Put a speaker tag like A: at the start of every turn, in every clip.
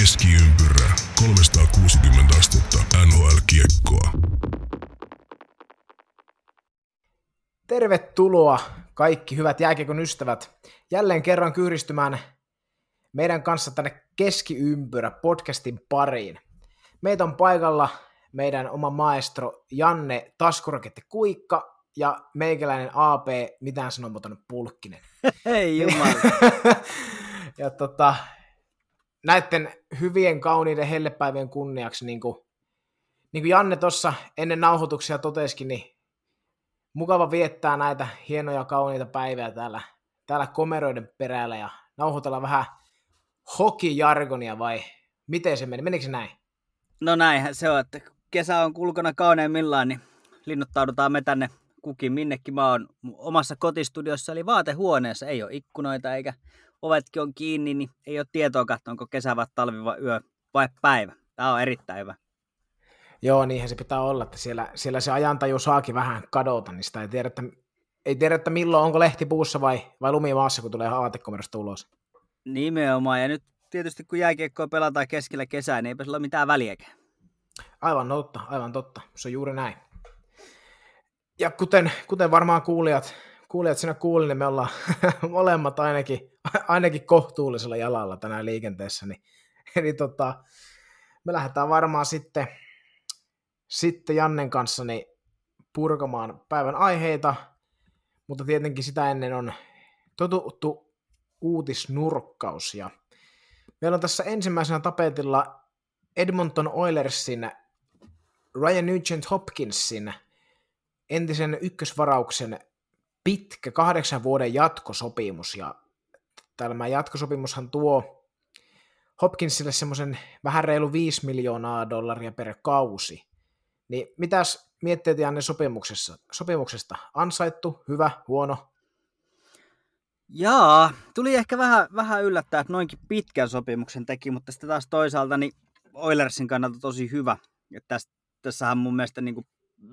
A: Keskiympyrä 360 astetta NHL-kiekkoa.
B: Tervetuloa kaikki hyvät jääkiekon ystävät jälleen kerran kyyristymään meidän kanssa tänne Keskiympyrä podcastin pariin. Meitä on paikalla meidän oma maestro Janne Taskuraketti Kuikka ja meikäläinen AP, mitään sanomaton Pulkkinen.
C: Hei jumala.
B: ja tota, näiden hyvien, kauniiden hellepäivien kunniaksi, niin kuin, niin kuin Janne tuossa ennen nauhoituksia totesikin, niin mukava viettää näitä hienoja, kauniita päiviä täällä, täällä komeroiden perällä ja nauhoitella vähän hokijargonia vai miten se meni? Menikö se näin?
C: No näinhän se on, että kesä on kulkona kauneimmillaan, niin linnoittaudutaan me tänne kukin minnekin. Mä oon omassa kotistudiossa, eli vaatehuoneessa. Ei ole ikkunoita eikä ovetkin on kiinni, niin ei ole tietoa katsoa, onko kesä vai talvi vai yö vai päivä. Tämä on erittäin hyvä.
B: Joo, niinhän se pitää olla, että siellä, siellä se ajantaju saakin vähän kadota, niin sitä ei tiedä, että, ei tiedä, että milloin, onko lehti puussa vai, vai lumi maassa, kun tulee aatekomerosta ulos.
C: Nimenomaan, ja nyt tietysti kun jääkiekkoa pelataan keskellä kesää, niin eipä sillä ole mitään väliäkään.
B: Aivan totta, aivan totta. Se on juuri näin. Ja kuten, kuten varmaan kuulijat, kuulijat sinä kuulin, niin me ollaan molemmat ainakin, ainakin kohtuullisella jalalla tänään liikenteessä. Niin, eli tota, me lähdetään varmaan sitten, sitten Jannen kanssa niin purkamaan päivän aiheita, mutta tietenkin sitä ennen on totuttu uutisnurkkaus. Ja meillä on tässä ensimmäisenä tapetilla Edmonton Oilersin Ryan Nugent Hopkinsin entisen ykkösvarauksen pitkä kahdeksan vuoden jatkosopimus, ja tämä jatkosopimushan tuo Hopkinsille semmoisen vähän reilu 5 miljoonaa dollaria per kausi. Niin mitäs mietteet Janne sopimuksessa, sopimuksesta? Ansaittu, hyvä, huono?
C: Jaa, tuli ehkä vähän, vähän yllättää, että noinkin pitkän sopimuksen teki, mutta sitten taas toisaalta niin Oilersin kannalta tosi hyvä. Että tästä, tässähän mun mielestä niin kuin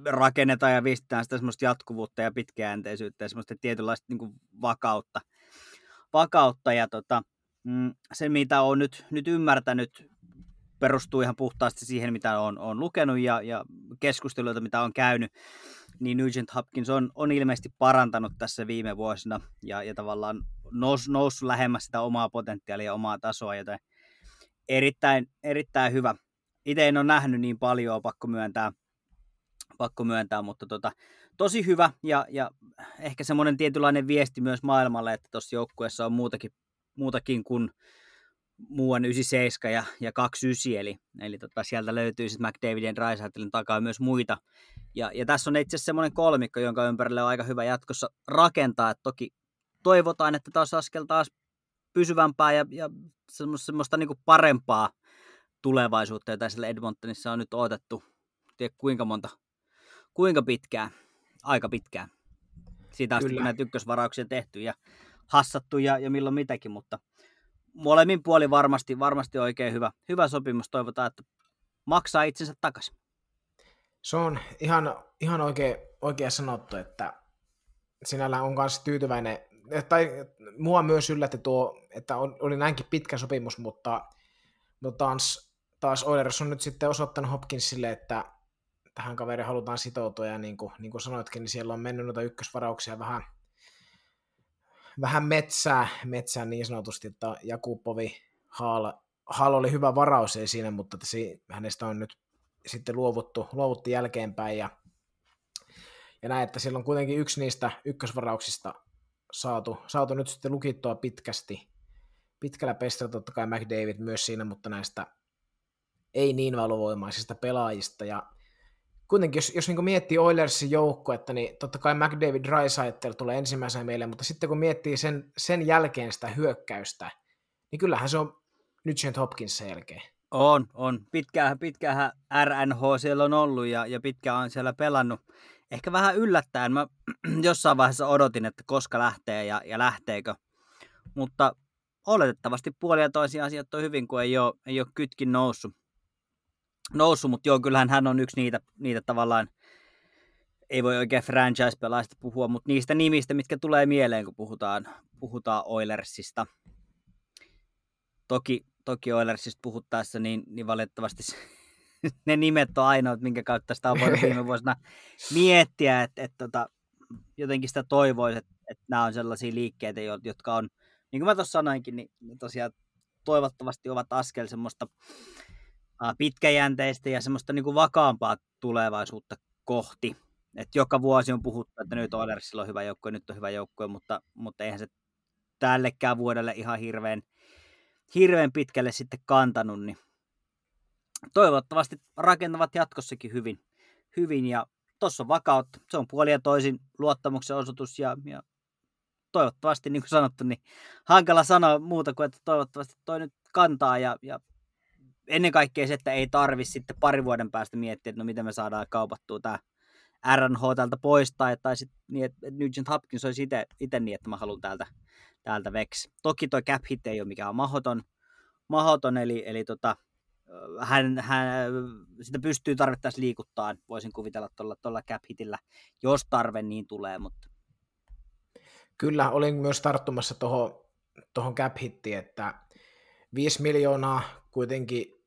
C: rakennetaan ja viestitään sitä semmoista jatkuvuutta ja pitkäjänteisyyttä ja semmoista tietynlaista niin kuin vakautta. Vakautta ja tota, mm, se, mitä olen nyt, nyt ymmärtänyt, perustuu ihan puhtaasti siihen, mitä olen, olen lukenut ja, ja keskusteluita, mitä on käynyt, niin Nugent Hopkins on, on ilmeisesti parantanut tässä viime vuosina ja, ja tavallaan nous, noussut lähemmäs sitä omaa potentiaalia ja omaa tasoa, joten erittäin, erittäin hyvä. Itse en ole nähnyt niin paljon, pakko myöntää, pakko myöntää, mutta tota, tosi hyvä ja, ja ehkä semmoinen tietynlainen viesti myös maailmalle, että tuossa joukkueessa on muutakin, muutakin kuin muuan 97 ja, ja 29, eli, eli tota, sieltä löytyy sitten McDavidin Rysaitlin takaa myös muita. Ja, ja tässä on itse asiassa semmoinen kolmikko, jonka ympärille on aika hyvä jatkossa rakentaa, että toki toivotaan, että taas askel taas pysyvämpää ja, ja semmoista, semmoista niin parempaa tulevaisuutta, jota sillä Edmontonissa on nyt odotettu. Tiedä kuinka monta kuinka pitkään? Aika pitkään. Siitä asti, kun näitä ykkösvarauksia tehty ja hassattu ja, ja milloin mitäkin, mutta molemmin puoli varmasti, varmasti oikein hyvä, hyvä sopimus. Toivotaan, että maksaa itsensä takaisin.
B: Se on ihan, ihan oikein, oikein sanottu, että sinällä on myös tyytyväinen, tai mua myös yllätti tuo, että oli näinkin pitkä sopimus, mutta, mutta taas, taas Oilers on nyt sitten osoittanut Hopkinsille, että tähän kaveriin halutaan sitoutua, ja niin kuin, niin kuin sanoitkin, niin siellä on mennyt noita ykkösvarauksia vähän, vähän metsää, metsää niin sanotusti, että Jakubovi Haal, Haal oli hyvä varaus, ei siinä, mutta se, hänestä on nyt sitten luovuttu, luovuttu jälkeenpäin, ja, ja näin, että siellä on kuitenkin yksi niistä ykkösvarauksista saatu, saatu nyt sitten lukittua pitkästi, pitkällä pestillä totta kai McDavid myös siinä, mutta näistä ei niin valovoimaisista pelaajista, ja kuitenkin, jos, jos niin miettii Oilersin joukkuetta, niin totta kai McDavid Drysaitel tulee ensimmäisenä meille, mutta sitten kun miettii sen, sen jälkeen sitä hyökkäystä, niin kyllähän se on nyt Nugent Hopkins jälkeen.
C: On, on. Pitkään, pitkään RNH siellä on ollut ja, ja pitkään on siellä pelannut. Ehkä vähän yllättäen. Mä jossain vaiheessa odotin, että koska lähtee ja, ja lähteekö. Mutta oletettavasti puolia toisia asiat on hyvin, kun ei ole, ei ole kytkin noussut noussut, mutta joo, kyllähän hän on yksi niitä, niitä tavallaan, ei voi oikein franchise-pelaajista puhua, mutta niistä nimistä, mitkä tulee mieleen, kun puhutaan, puhutaan Oilersista. Toki toki Oilersista puhuttaessa, niin, niin valitettavasti ne nimet on ainoat, minkä kautta sitä on voinut viime vuosina miettiä, että, että, että jotenkin sitä toivoisi, että, että nämä on sellaisia liikkeitä, jotka on, niin kuin mä tuossa sanoinkin, niin, niin tosiaan toivottavasti ovat askel semmoista pitkäjänteistä ja semmoista niin kuin vakaampaa tulevaisuutta kohti. Et joka vuosi on puhuttu, että nyt Oilersilla on hyvä joukkue, nyt on hyvä joukkue, mutta, mutta eihän se tällekään vuodelle ihan hirveän, hirveän pitkälle sitten kantanut, niin toivottavasti rakentavat jatkossakin hyvin, hyvin ja tuossa on vakautta. Se on puoli ja toisin luottamuksen osoitus ja, ja toivottavasti, niin kuin sanottu, niin hankala sanoa muuta kuin, että toivottavasti toi nyt kantaa ja, ja ennen kaikkea se, että ei tarvi sitten pari vuoden päästä miettiä, että no miten me saadaan kaupattua tämä RNH täältä pois, tai, tai sitten niin, että Nugent Hopkins olisi itse niin, että mä haluan täältä, täältä veksi. Toki toi cap hit ei ole mikään mahoton, mahoton eli, eli tota, hän, hän, sitä pystyy tarvittaessa liikuttaa, voisin kuvitella tuolla, tuolla cap hitillä, jos tarve niin tulee, mutta
B: Kyllä, olin myös tarttumassa tuohon tohon cap hittiin, että 5 miljoonaa kuitenkin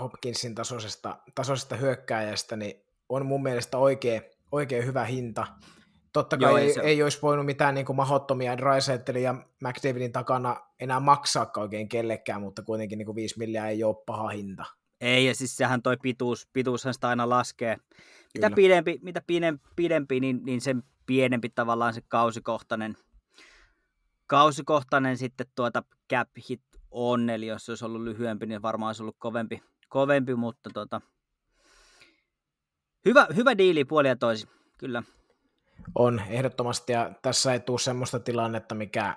B: Hopkinsin tasoisesta, tasoisesta hyökkääjästä, niin on mun mielestä oikein, oikein hyvä hinta. Totta kai Joo, ei, se... ei olisi voinut mitään niin kuin mahottomia Drysettelin ja McDavidin takana enää maksaa oikein kellekään, mutta kuitenkin niin kuin 5 miljoonaa ei ole paha hinta.
C: Ei, ja siis sehän toi pituus, pituushan sitä aina laskee. Mitä pidempi, mitä pidempi, pidempi niin, niin sen pienempi tavallaan se kausikohtainen, kausikohtainen sitten tuota cap hit on, eli jos se olisi ollut lyhyempi, niin varmaan olisi ollut kovempi, kovempi mutta tuota, hyvä, hyvä diili puoli ja toisin, kyllä.
B: On, ehdottomasti, ja tässä ei tule semmoista tilannetta, mikä,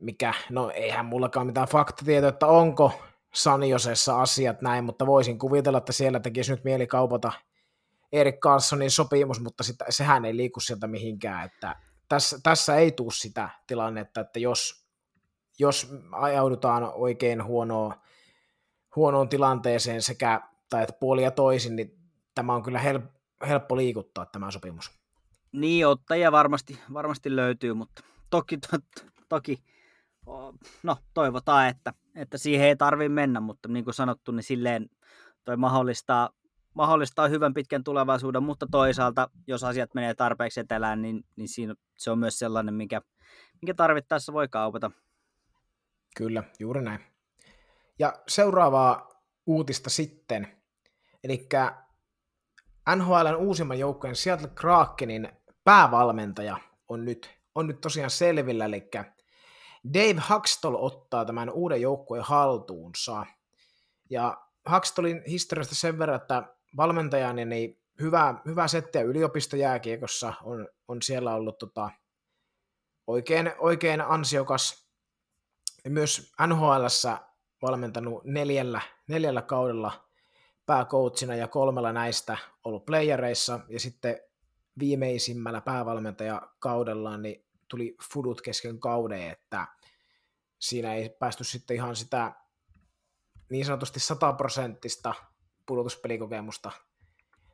B: mikä no eihän mullakaan mitään faktatietoa, että onko Saniosessa asiat näin, mutta voisin kuvitella, että siellä tekisi nyt mieli kaupata Erik Carlsonin sopimus, mutta sitä, sehän ei liiku sieltä mihinkään, että tässä, tässä ei tule sitä tilannetta, että jos, jos ajaudutaan oikein huonoon, huonoon tilanteeseen sekä tai että puoli ja toisin, niin tämä on kyllä hel, helppo liikuttaa tämä sopimus.
C: Niin, ottajia varmasti, varmasti löytyy, mutta toki, to, toki no, toivotaan, että, että siihen ei tarvitse mennä, mutta niin kuin sanottu, niin silleen toi mahdollistaa mahdollistaa hyvän pitkän tulevaisuuden, mutta toisaalta, jos asiat menee tarpeeksi etelään, niin, niin siinä, se on myös sellainen, mikä, mikä tarvittaessa voi kaupata.
B: Kyllä, juuri näin. Ja seuraavaa uutista sitten, eli NHLn uusimman joukkueen Seattle Krakenin päävalmentaja on nyt, on nyt tosiaan selvillä, eli Dave Huxtall ottaa tämän uuden joukkueen haltuunsa. Ja Huxtallin historiasta sen verran, että valmentajani, niin hyvä, hyvä settiä yliopistojääkiekossa on, on siellä ollut tota, oikein, oikein ansiokas. Ja myös nhl valmentanut neljällä, neljällä kaudella pääkoutsina ja kolmella näistä ollut playereissa. Ja sitten viimeisimmällä päävalmentajakaudellaan niin tuli fudut kesken kauden, että siinä ei päästy sitten ihan sitä niin sanotusti sataprosenttista pudotuspelikokemusta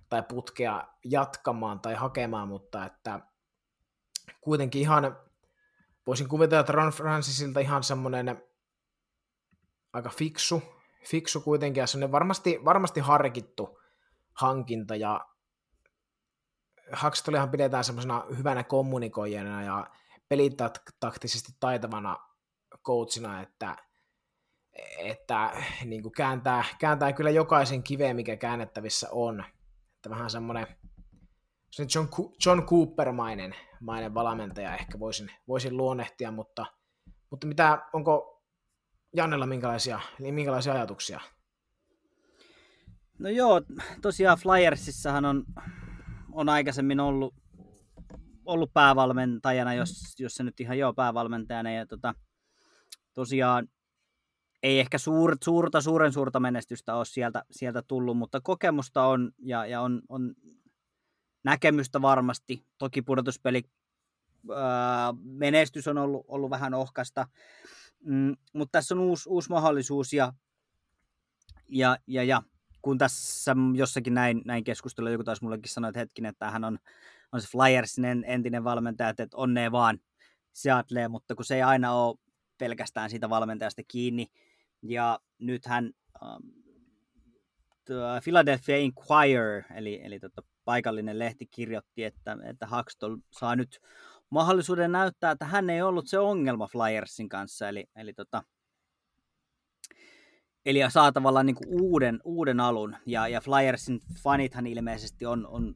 B: tai putkea jatkamaan tai hakemaan, mutta että kuitenkin ihan voisin kuvitella, että Ron Francisilta ihan semmoinen aika fiksu, fiksu kuitenkin ja semmoinen varmasti, varmasti harkittu hankinta ja Huxtallihan pidetään semmoisena hyvänä kommunikoijana ja pelitaktisesti taitavana coachina, että että niin kuin kääntää, kääntää kyllä jokaisen kiveen, mikä käännettävissä on. Että vähän semmoinen John, John Cooper-mainen mainen valmentaja ehkä voisin, voisin luonnehtia, mutta, mutta mitä, onko Jannella minkälaisia, niin minkälaisia ajatuksia?
C: No joo, tosiaan Flyersissahan on, on aikaisemmin ollut, ollut päävalmentajana, jos, jos se nyt ihan joo päävalmentajana, ja tota, tosiaan ei ehkä suur, suurta, suuren suurta menestystä ole sieltä, sieltä tullut, mutta kokemusta on ja, ja on, on näkemystä varmasti. Toki pudotuspeli ää, menestys on ollut, ollut vähän ohkasta, mm, mutta tässä on uusi, uusi mahdollisuus ja, ja, ja, ja kun tässä jossakin näin, näin keskustelu, joku taas mullekin sanoi, että hetkinen, että hän on, on se Flyersin entinen valmentaja, että onnea vaan Seattle, mutta kun se ei aina ole pelkästään siitä valmentajasta kiinni, Ja nythän ähm, Philadelphia Inquirer, eli, eli tota, paikallinen lehti kirjoitti, että, että Huxtall saa nyt mahdollisuuden näyttää, että hän ei ollut se ongelma Flyersin kanssa, eli, eli, tota, eli saa tavallaan niin kuin uuden, uuden alun, ja, ja Flyersin fanithan ilmeisesti on, on,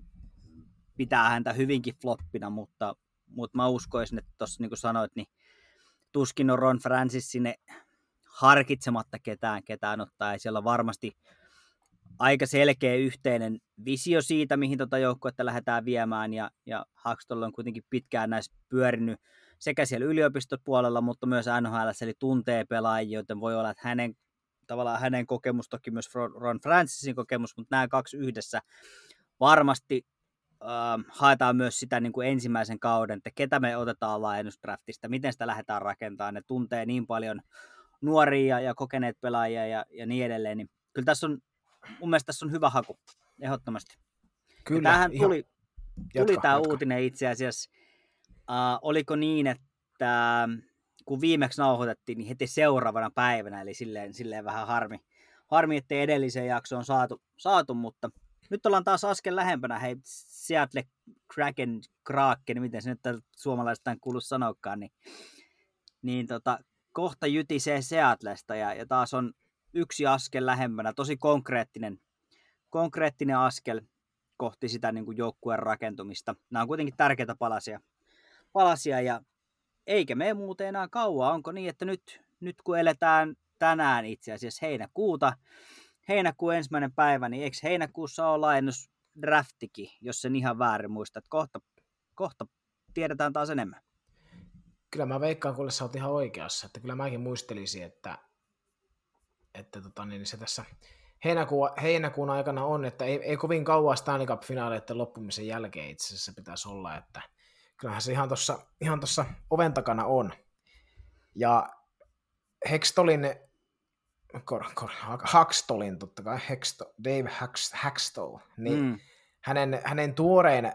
C: pitää häntä hyvinkin floppina, mutta, mutta mä uskoisin, että tuossa niin kuin sanoit, niin tuskin on Ron Francis sinne harkitsematta ketään, ketään ottaa, ja siellä varmasti aika selkeä yhteinen visio siitä, mihin tota joukkuetta lähdetään viemään, ja, ja Hackstoll on kuitenkin pitkään näissä pyörinyt sekä siellä yliopistopuolella, mutta myös NHL, eli tuntee pelaajia, joten voi olla, että hänen, tavallaan hänen kokemus, toki myös Ron Francisin kokemus, mutta nämä kaksi yhdessä varmasti äh, haetaan myös sitä niin kuin ensimmäisen kauden, että ketä me otetaan laajennusdraftista, miten sitä lähdetään rakentamaan, ne tuntee niin paljon nuoria ja kokeneet pelaajia ja, ja niin edelleen, niin kyllä tässä on mun mielestä tässä on hyvä haku, ehdottomasti. Kyllä. tämähän tuli, tuli tämä uutinen itse asiassa. Uh, oliko niin, että kun viimeksi nauhoitettiin, niin heti seuraavana päivänä, eli silleen, silleen vähän harmi, harmi, ettei edelliseen jaksoon saatu, saatu, mutta nyt ollaan taas askel lähempänä. Hei, Seattle Kraken, Kraken, miten se nyt suomalaistaan kuulu sanokaan, niin, niin tota, kohta jytisee Seatlesta ja, ja taas on yksi askel lähempänä, tosi konkreettinen, konkreettinen askel kohti sitä niin kuin joukkueen rakentumista. Nämä on kuitenkin tärkeitä palasia, palasia ja eikä me muuten enää kauaa. Onko niin, että nyt, nyt kun eletään tänään itse asiassa heinäkuuta, heinäkuun ensimmäinen päivä, niin eikö heinäkuussa ole laajennus draftikin, jos sen ihan väärin muistat. Kohta, kohta tiedetään taas enemmän.
B: Kyllä mä veikkaan, kun sä oot ihan oikeassa, että kyllä mäkin muistelisin, että että tota, niin se tässä heinäkuun, heinäkuun aikana on, että ei, ei kovin kauan Stanley Cup-finaaleiden loppumisen jälkeen itse asiassa pitäisi olla, että kyllähän se ihan tuossa ihan tossa oven takana on. Ja Hextolin, kor, kor, Hackstolin totta kai, Hexto, Dave Hackstol, niin mm. hänen, hänen tuorein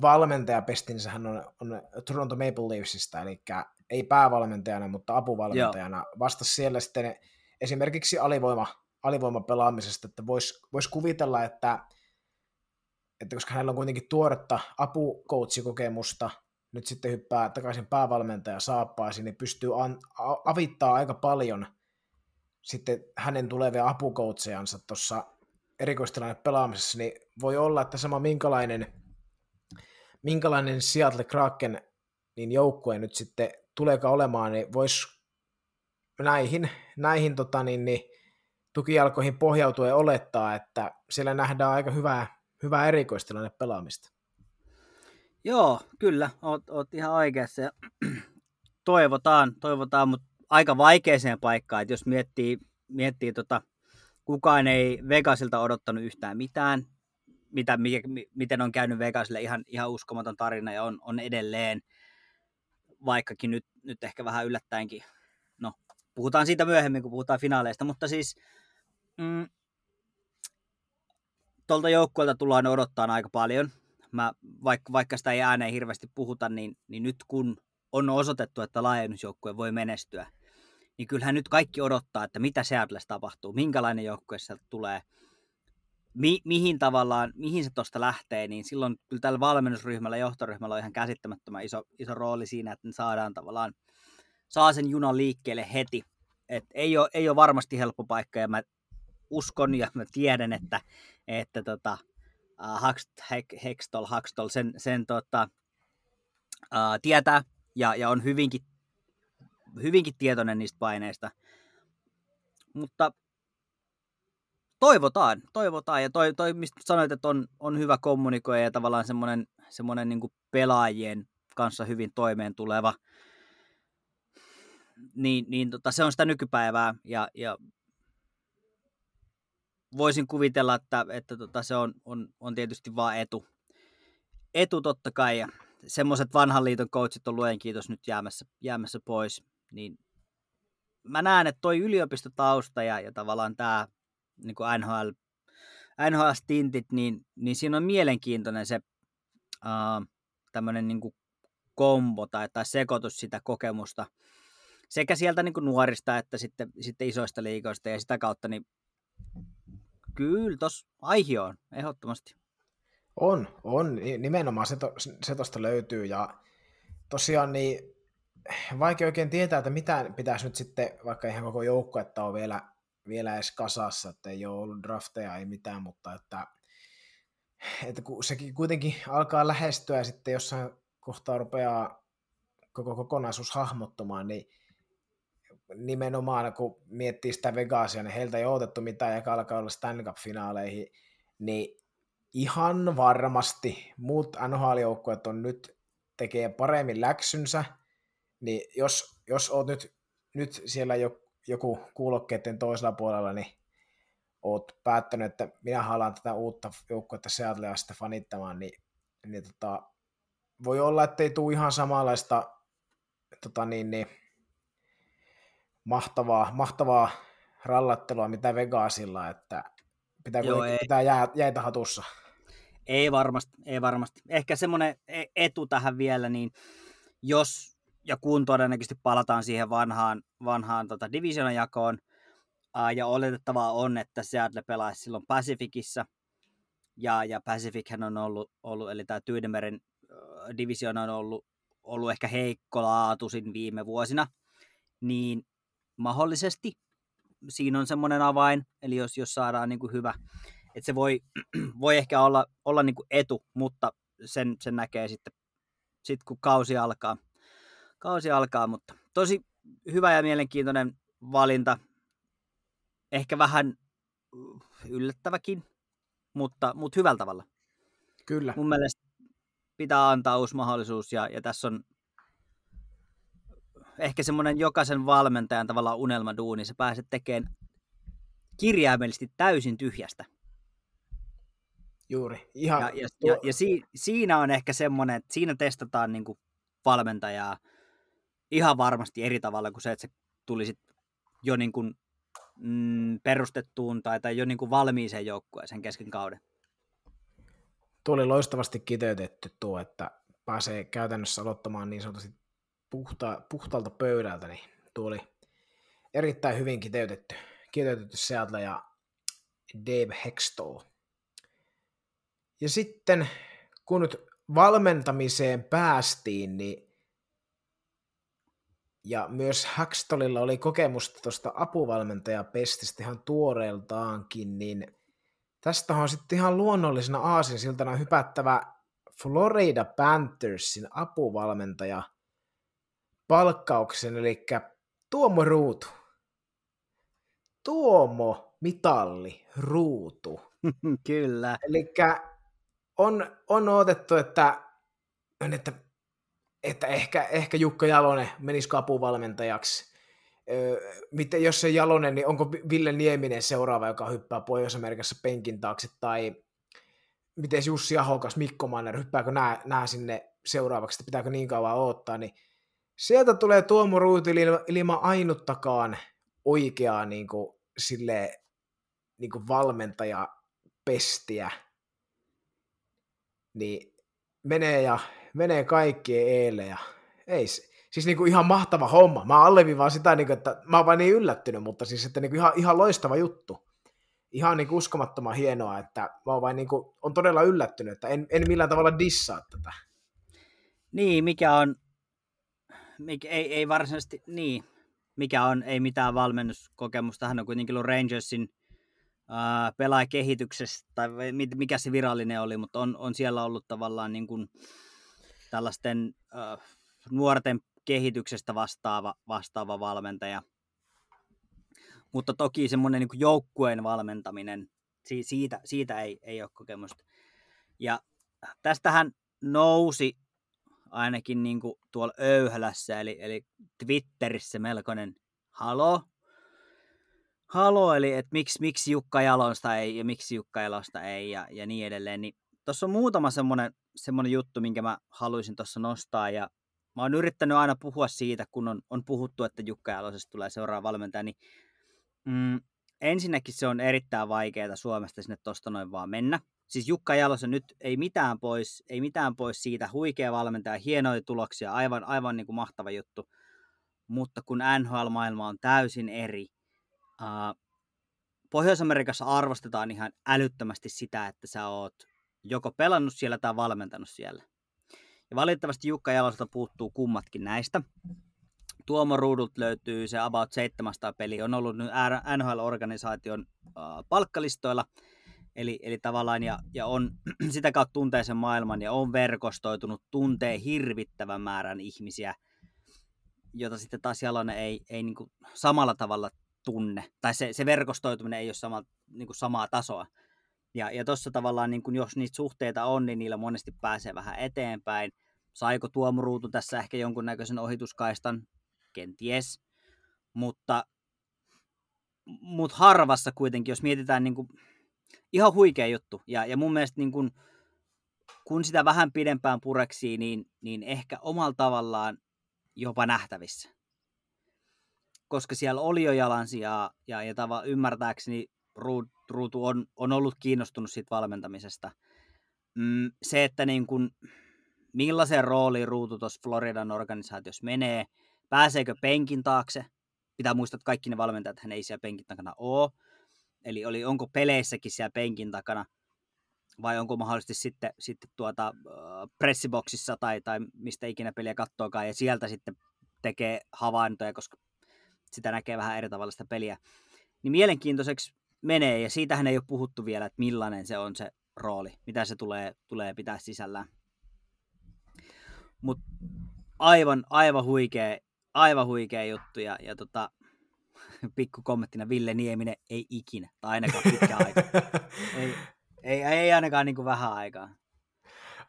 B: valmentajapestinsä hän on, on Toronto Maple Leafsista, eli ei päävalmentajana, mutta apuvalmentajana. Joo. Vastasi siellä sitten esimerkiksi alivoima, alivoimapelaamisesta, että voisi vois kuvitella, että, että koska hänellä on kuitenkin tuoretta apukoutsikokemusta, nyt sitten hyppää takaisin päävalmentaja saappaisiin, niin pystyy an, a, avittaa aika paljon sitten hänen tulevia apukoutsejansa tuossa erikoistilanne pelaamisessa, niin voi olla, että sama minkälainen, minkälainen Seattle Kraken niin joukkue nyt sitten tuleeka olemaan, niin voisi näihin, näihin tota niin, niin, tukijalkoihin pohjautuen olettaa, että siellä nähdään aika hyvää, hyvää erikoistilanne pelaamista.
C: Joo, kyllä, oot, oot ihan oikeassa. toivotaan, toivotaan, mutta aika vaikeeseen paikkaan, että jos miettii, miettii tota, kukaan ei Vegasilta odottanut yhtään mitään, mitä, miten on käynyt Vegasille ihan, ihan uskomaton tarina ja on, on edelleen, vaikkakin nyt, nyt ehkä vähän yllättäenkin Puhutaan siitä myöhemmin, kun puhutaan finaaleista, mutta siis mm, tuolta joukkueelta tullaan odottaa aika paljon. Mä, vaikka, vaikka sitä ei ääneen hirveästi puhuta, niin, niin nyt kun on osoitettu, että laajennusjoukkue voi menestyä, niin kyllähän nyt kaikki odottaa, että mitä Seattleissa tapahtuu, minkälainen joukkue sieltä tulee, mi, mihin tavallaan, mihin se tuosta lähtee, niin silloin kyllä tällä valmennusryhmällä johtoryhmällä on ihan käsittämättömän iso, iso rooli siinä, että ne saadaan tavallaan saa sen junan liikkeelle heti. Et ei, ole, ei ole varmasti helppo paikka ja mä uskon ja mä tiedän, että, että tota, Hextol, Huxtol sen, sen tota, uh, tietää ja, ja on hyvinkin, hyvinkin tietoinen niistä paineista. Mutta toivotaan, toivotaan. Ja toi, toi mistä sanoit, että on, on hyvä kommunikoija ja tavallaan semmoinen, semmoinen niin pelaajien kanssa hyvin toimeen tuleva – niin, niin tota, se on sitä nykypäivää ja, ja voisin kuvitella, että, että tota, se on, on, on tietysti vaan etu. Etu totta kai ja semmoiset vanhan liiton coachit on luen kiitos nyt jäämässä, jäämässä pois, niin mä näen, että toi yliopistotausta ja, ja tavallaan tämä niin NHL, NHL-stintit, niin, niin siinä on mielenkiintoinen se uh, tämmöinen niin kombo tai, tai sekoitus sitä kokemusta – sekä sieltä niin kuin nuorista että sitten, sitten isoista liikoista ja sitä kautta niin kyllä tuossa aihe on, ehdottomasti.
B: On, on. Nimenomaan se, to, se tosta löytyy ja tosiaan niin vaikea oikein tietää, että mitä pitäisi nyt sitten, vaikka ihan koko joukko, että on vielä, vielä edes kasassa, että ei ole ollut drafteja, ei mitään, mutta että, että kun sekin kuitenkin alkaa lähestyä ja sitten jossain kohtaa rupeaa koko kokonaisuus hahmottumaan, niin nimenomaan kun miettii sitä Vegasia, niin heiltä ei ole otettu mitään ja alkaa olla Stanley Cup-finaaleihin, niin ihan varmasti muut NHL-joukkueet on nyt tekee paremmin läksynsä, niin jos, jos oot nyt, nyt siellä jo, joku kuulokkeiden toisella puolella, niin oot päättänyt, että minä haluan tätä uutta joukkuetta Seattlea sitten fanittamaan, niin, niin tota, voi olla, että ei tule ihan samanlaista tota niin, niin, mahtavaa, mahtavaa rallattelua, mitä Vegasilla, että pitää, Joo, ei. pitää jää, jäitä hatussa.
C: Ei varmasti, ei varmasti. Ehkä semmoinen e-, etu tähän vielä, niin jos ja kun todennäköisesti palataan siihen vanhaan, vanhaan tota divisionajakoon, ää, ja oletettavaa on, että Seattle pelaisi silloin Pacificissa, ja, ja Pacific on ollut, ollut eli tämä Tyynimeren divisiona on ollut, ollut ehkä heikkolaatuisin viime vuosina, niin mahdollisesti siinä on semmoinen avain, eli jos, jos saadaan niin kuin hyvä, että se voi, voi ehkä olla, olla niin kuin etu, mutta sen, sen näkee sitten, sit kun kausi alkaa. Kausi alkaa, mutta tosi hyvä ja mielenkiintoinen valinta. Ehkä vähän yllättäväkin, mutta, mutta hyvällä tavalla.
B: Kyllä.
C: Mun mielestä pitää antaa uusi mahdollisuus ja, ja tässä on ehkä semmoinen jokaisen valmentajan tavallaan unelmaduuni. Sä pääset tekemään kirjaimellisesti täysin tyhjästä.
B: Juuri. Ihan,
C: ja, ja, ja, ja si, siinä on ehkä semmoinen, että siinä testataan niin kuin valmentajaa ihan varmasti eri tavalla kuin se, että se tulisit jo niin kuin, mm, perustettuun tai, tai jo niin kuin valmiiseen joukkueeseen kesken kauden.
B: Tuo oli loistavasti kiteytetty tuo, että pääsee käytännössä aloittamaan niin sanotusti puhta, puhtaalta pöydältä, niin tuo oli erittäin hyvin kiteytetty, kiteytetty Seattle ja Dave Hextall. Ja sitten kun nyt valmentamiseen päästiin, niin ja myös Hackstallilla oli kokemusta tuosta apuvalmentajapestistä ihan tuoreeltaankin, niin tästä on sitten ihan luonnollisena aasinsiltana hypättävä Florida Panthersin apuvalmentaja palkkauksen, eli Tuomo Ruutu. Tuomo Mitalli Ruutu.
C: Kyllä.
B: Eli on, on odotettu, että, että, että ehkä, ehkä Jukka Jalonen menisi apuvalmentajaksi. Öö, miten, jos se Jalonen, niin onko Ville Nieminen seuraava, joka hyppää Pohjois-Amerikassa penkin taakse, tai miten Jussi Ahokas, Mikko Manner, hyppääkö nämä, nämä sinne seuraavaksi, että pitääkö niin kauan odottaa, niin sieltä tulee Tuomo Ruuti ilman ainuttakaan oikeaa niin kuin, sille, niin kuin valmentajapestiä, niin menee ja menee kaikkien eelle ja ei, siis niin kuin ihan mahtava homma. Mä alleviivaan sitä, niin kuin, että mä oon vain niin yllättynyt, mutta siis että niin kuin ihan, ihan loistava juttu. Ihan niin kuin uskomattoman hienoa, että mä oon vain niin kuin, on todella yllättynyt, että en, en millään tavalla dissaa tätä.
C: Niin, mikä on, mikä, ei, ei varsinaisesti, niin, mikä on, ei mitään valmennuskokemusta. Hän on kuitenkin ollut Rangersin äh, pelaajakehityksestä, tai mikä se virallinen oli, mutta on, on siellä ollut tavallaan niin kuin tällaisten äh, nuorten kehityksestä vastaava, vastaava valmentaja. Mutta toki semmoinen niin joukkueen valmentaminen, siitä, siitä ei, ei ole kokemusta. Ja tästähän nousi ainakin niin kuin tuolla Öyhälässä, eli, eli Twitterissä melkoinen halo. Halo, eli että miksi, miksi Jukka Jalosta ei ja miksi Jukka Jalosta ei ja, ja niin edelleen. Niin tuossa on muutama semmoinen, semmoinen juttu, minkä mä haluaisin tuossa nostaa ja mä oon yrittänyt aina puhua siitä, kun on, on puhuttu, että Jukka Jalosesta tulee seuraava valmentaja, niin mm, ensinnäkin se on erittäin vaikeaa Suomesta sinne tuosta noin vaan mennä siis Jukka Jalosen nyt ei mitään pois, ei mitään pois siitä, huikea valmentaja, hienoja tuloksia, aivan, aivan niin kuin mahtava juttu. mutta kun NHL-maailma on täysin eri, uh, Pohjois-Amerikassa arvostetaan ihan älyttömästi sitä, että sä oot joko pelannut siellä tai valmentanut siellä. Ja valitettavasti Jukka Jalosta puuttuu kummatkin näistä. Tuomo Ruudult löytyy se about 700 peli, on ollut nyt NHL-organisaation palkkalistoilla, eli, eli tavallaan ja, ja on sitä kautta tuntee sen maailman ja on verkostoitunut, tuntee hirvittävän määrän ihmisiä, jota sitten taas Jalonen ei, ei niin samalla tavalla tunne, tai se, se verkostoituminen ei ole sama, niin kuin samaa tasoa. Ja, ja tuossa tavallaan, niin kun jos niitä suhteita on, niin niillä monesti pääsee vähän eteenpäin. Saiko Tuomuruutu tässä ehkä jonkunnäköisen ohituskaistan? Kenties. Mutta, mutta harvassa kuitenkin, jos mietitään niin kuin, ihan huikea juttu. Ja, ja mun mielestä niin kuin, kun sitä vähän pidempään pureksii, niin, niin ehkä omalla tavallaan jopa nähtävissä koska siellä oli jo jalansijaa ja, ja tava, ymmärtääkseni Ruutu on, on ollut kiinnostunut siitä valmentamisesta. Mm, se, että niin kun, millaisen rooliin Ruutu tuossa Floridan organisaatiossa menee, pääseekö penkin taakse, pitää muistaa, että kaikki ne valmentajat hän ei siellä penkin takana ole, eli oli, onko peleissäkin siellä penkin takana, vai onko mahdollisesti sitten, sitten tuota, pressiboksissa tai, tai mistä ikinä peliä kattoakaan, ja sieltä sitten tekee havaintoja, koska sitä näkee vähän eri tavalla sitä peliä. Niin mielenkiintoiseksi menee, ja siitähän ei ole puhuttu vielä, että millainen se on se rooli, mitä se tulee, tulee pitää sisällään. Mutta aivan, aivan huikea, aivan huikea juttu, ja, ja tota, pikku kommenttina, Ville Nieminen ei ikinä, tai ainakaan pitkä aika. ei, ei, ei ainakaan niin kuin vähän aikaa.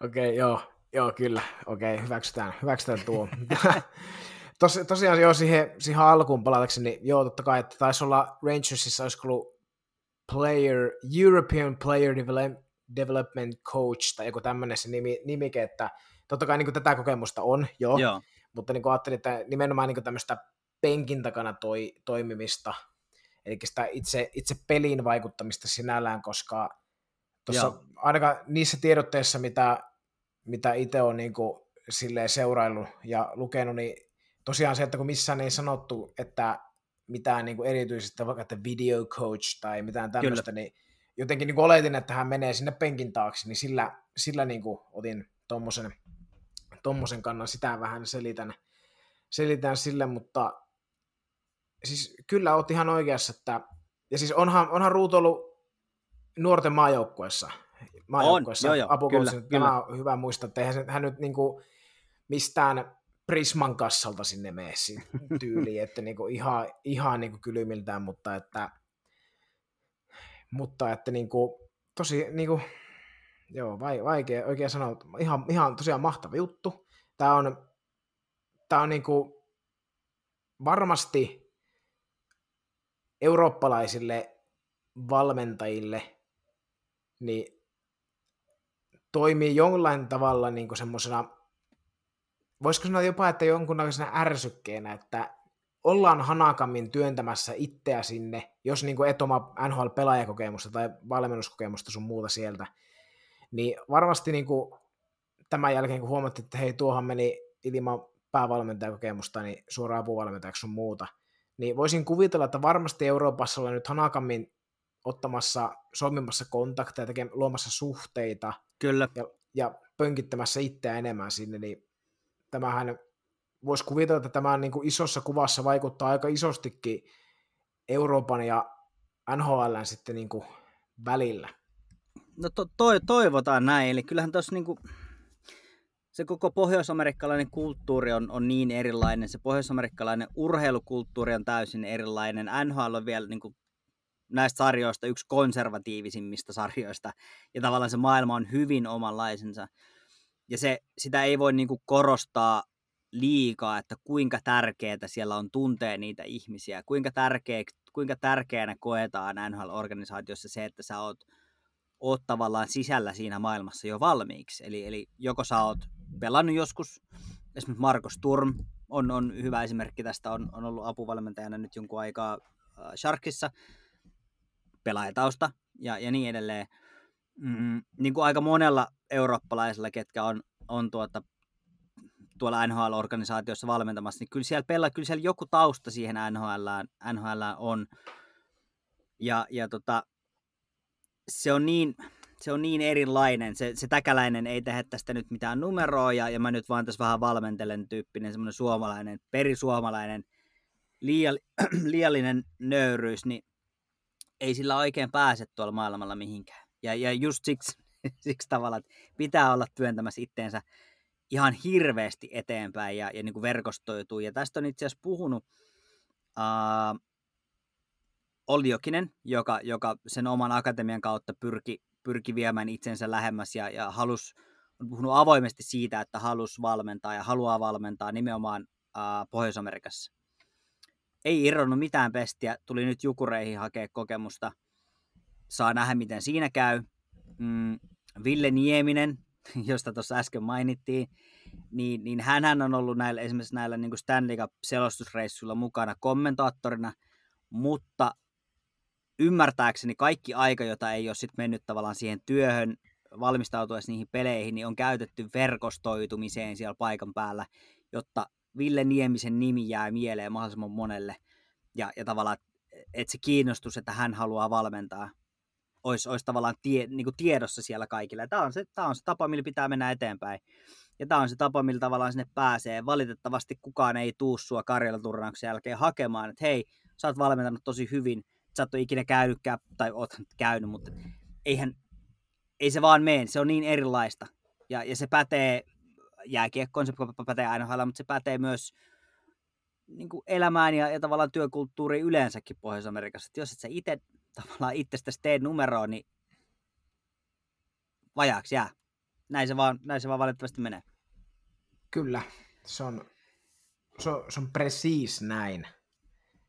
B: Okei, okay, joo, joo, kyllä. Okei, okay, hyväksytään, hyväksytään tuo. Tos, tosiaan joo, siihen, siihen alkuun palatakseni, niin joo, totta kai, että taisi olla Rangersissa, olisi ollut player, European Player Development Coach tai joku tämmöinen se nimi, nimike, että totta kai niin kuin tätä kokemusta on, joo, joo. mutta niin kuin ajattelin, että nimenomaan niin kuin tämmöistä penkin takana toi, toimimista, eli sitä itse, itse pelin vaikuttamista sinällään, koska tuossa ainakaan niissä tiedotteissa, mitä, mitä itse olen niin kuin, seuraillut ja lukenut, niin tosiaan se, että kun missään ei sanottu, että mitään niin kuin erityisesti vaikka että video coach tai mitään tämmöistä, Kyllä. niin jotenkin niin kuin oletin, että hän menee sinne penkin taakse, niin sillä, sillä niin kuin otin tuommoisen tommosen kannan, sitä vähän selitän, selitän sille, mutta siis kyllä oot ihan oikeassa, että ja siis onhan, onhan Ruut ollut nuorten maajoukkuessa, maajoukkuessa on, apukoulussa, tämä on hyvä muistaa, että eihän hän nyt niin kuin mistään Prisman kassalta sinne mene tyyliin, että niinku ihan, ihan niinku kylmiltään, mutta että, mutta että niinku, tosi niinku, joo, vaikea oikein sanoa, ihan, ihan tosiaan mahtava juttu. Tämä on, tämä on niinku varmasti eurooppalaisille valmentajille niin toimii jollain tavalla niin semmoisena voisiko sanoa jopa, että jonkunnäköisenä ärsykkeenä, että ollaan hanakammin työntämässä itseä sinne, jos niin et oma NHL-pelaajakokemusta tai valmennuskokemusta sun muuta sieltä, niin varmasti niin kuin tämän jälkeen, kun huomattiin, että hei, tuohan meni ilman päävalmentajakokemusta, niin suoraan apuvalmentajaksi sun muuta, niin voisin kuvitella, että varmasti Euroopassa ollaan nyt hanakammin ottamassa, solmimassa kontakteja, tekemään, luomassa suhteita
C: Kyllä.
B: Ja, ja pönkittämässä itseä enemmän sinne, niin tämähän voisi kuvitella, että tämä niin kuin isossa kuvassa vaikuttaa aika isostikin Euroopan ja NHL sitten niin kuin välillä.
C: No to, to, toivotaan näin, eli kyllähän tuossa niin kuin, se koko pohjoisamerikkalainen kulttuuri on, on niin erilainen, se pohjoisamerikkalainen urheilukulttuuri on täysin erilainen, NHL on vielä niin kuin, näistä sarjoista yksi konservatiivisimmista sarjoista, ja tavallaan se maailma on hyvin omanlaisensa. Ja se, sitä ei voi niin kuin korostaa liikaa, että kuinka tärkeää siellä on tuntea niitä ihmisiä, kuinka, tärkeä, kuinka tärkeänä koetaan NHL-organisaatiossa se, että sä oot, oot tavallaan sisällä siinä maailmassa jo valmiiksi. Eli, eli joko sä oot pelannut joskus, esimerkiksi Markus Turm on, on hyvä esimerkki tästä, on, on ollut apuvalmentajana nyt jonkun aikaa äh, Sharkissa, pelaajatausta ja, ja niin edelleen. Mm, niin kuin aika monella eurooppalaisella, ketkä on, on tuota, tuolla NHL-organisaatiossa valmentamassa, niin kyllä siellä, pelaa, kyllä siellä joku tausta siihen NHL, NHL on. Ja, ja tota, se on niin, se on niin erilainen. Se, se täkäläinen ei tehdä tästä nyt mitään numeroa, ja, ja mä nyt vaan tässä vähän valmentelen tyyppinen semmoinen suomalainen, perisuomalainen, liiall, liiallinen nöyryys, niin ei sillä oikein pääse tuolla maailmalla mihinkään. Ja, ja just siksi, siksi tavalla, että pitää olla työntämässä itteensä ihan hirveästi eteenpäin ja, ja niin kuin verkostoituu. Ja tästä on itse asiassa puhunut uh, Olli Jokinen, joka, joka sen oman akatemian kautta pyrki, pyrki viemään itsensä lähemmäs ja, ja halus, on puhunut avoimesti siitä, että halus valmentaa ja haluaa valmentaa nimenomaan uh, Pohjois-Amerikassa. Ei irronnut mitään pestiä, tuli nyt Jukureihin hakea kokemusta. Saa nähdä, miten siinä käy. Mm, Ville Nieminen, josta tuossa äsken mainittiin, niin, niin hän on ollut näillä, esimerkiksi näillä niin Stanley Cup-selostusreissuilla mukana kommentaattorina, mutta ymmärtääkseni kaikki aika, jota ei ole sit mennyt tavallaan siihen työhön, valmistautuessa niihin peleihin, niin on käytetty verkostoitumiseen siellä paikan päällä, jotta Ville Niemisen nimi jää mieleen mahdollisimman monelle. Ja, ja tavallaan, että se kiinnostus, että hän haluaa valmentaa, olisi, olisi tavallaan tie, niin kuin tiedossa siellä kaikille. Tämä on, se, tämä on se tapa, millä pitää mennä eteenpäin. Ja tämä on se tapa, millä tavallaan sinne pääsee. Valitettavasti kukaan ei tuu sua Karjala-turnauksen jälkeen hakemaan, että hei, sä oot valmentanut tosi hyvin, sä oot ikinä käynytkään, tai oot käynyt, mutta eihän, ei se vaan mene, se on niin erilaista. Ja, ja se pätee jääkiekkoon, se pätee aina mutta se pätee myös niin kuin elämään ja, ja tavallaan työkulttuuriin yleensäkin Pohjois-Amerikassa. Että jos et sä itse tavallaan itsestäsi tee numeroa, niin vajaaksi jää. Näin se vaan, näin se vaan valitettavasti menee.
B: Kyllä, se on, se on, se on precis näin.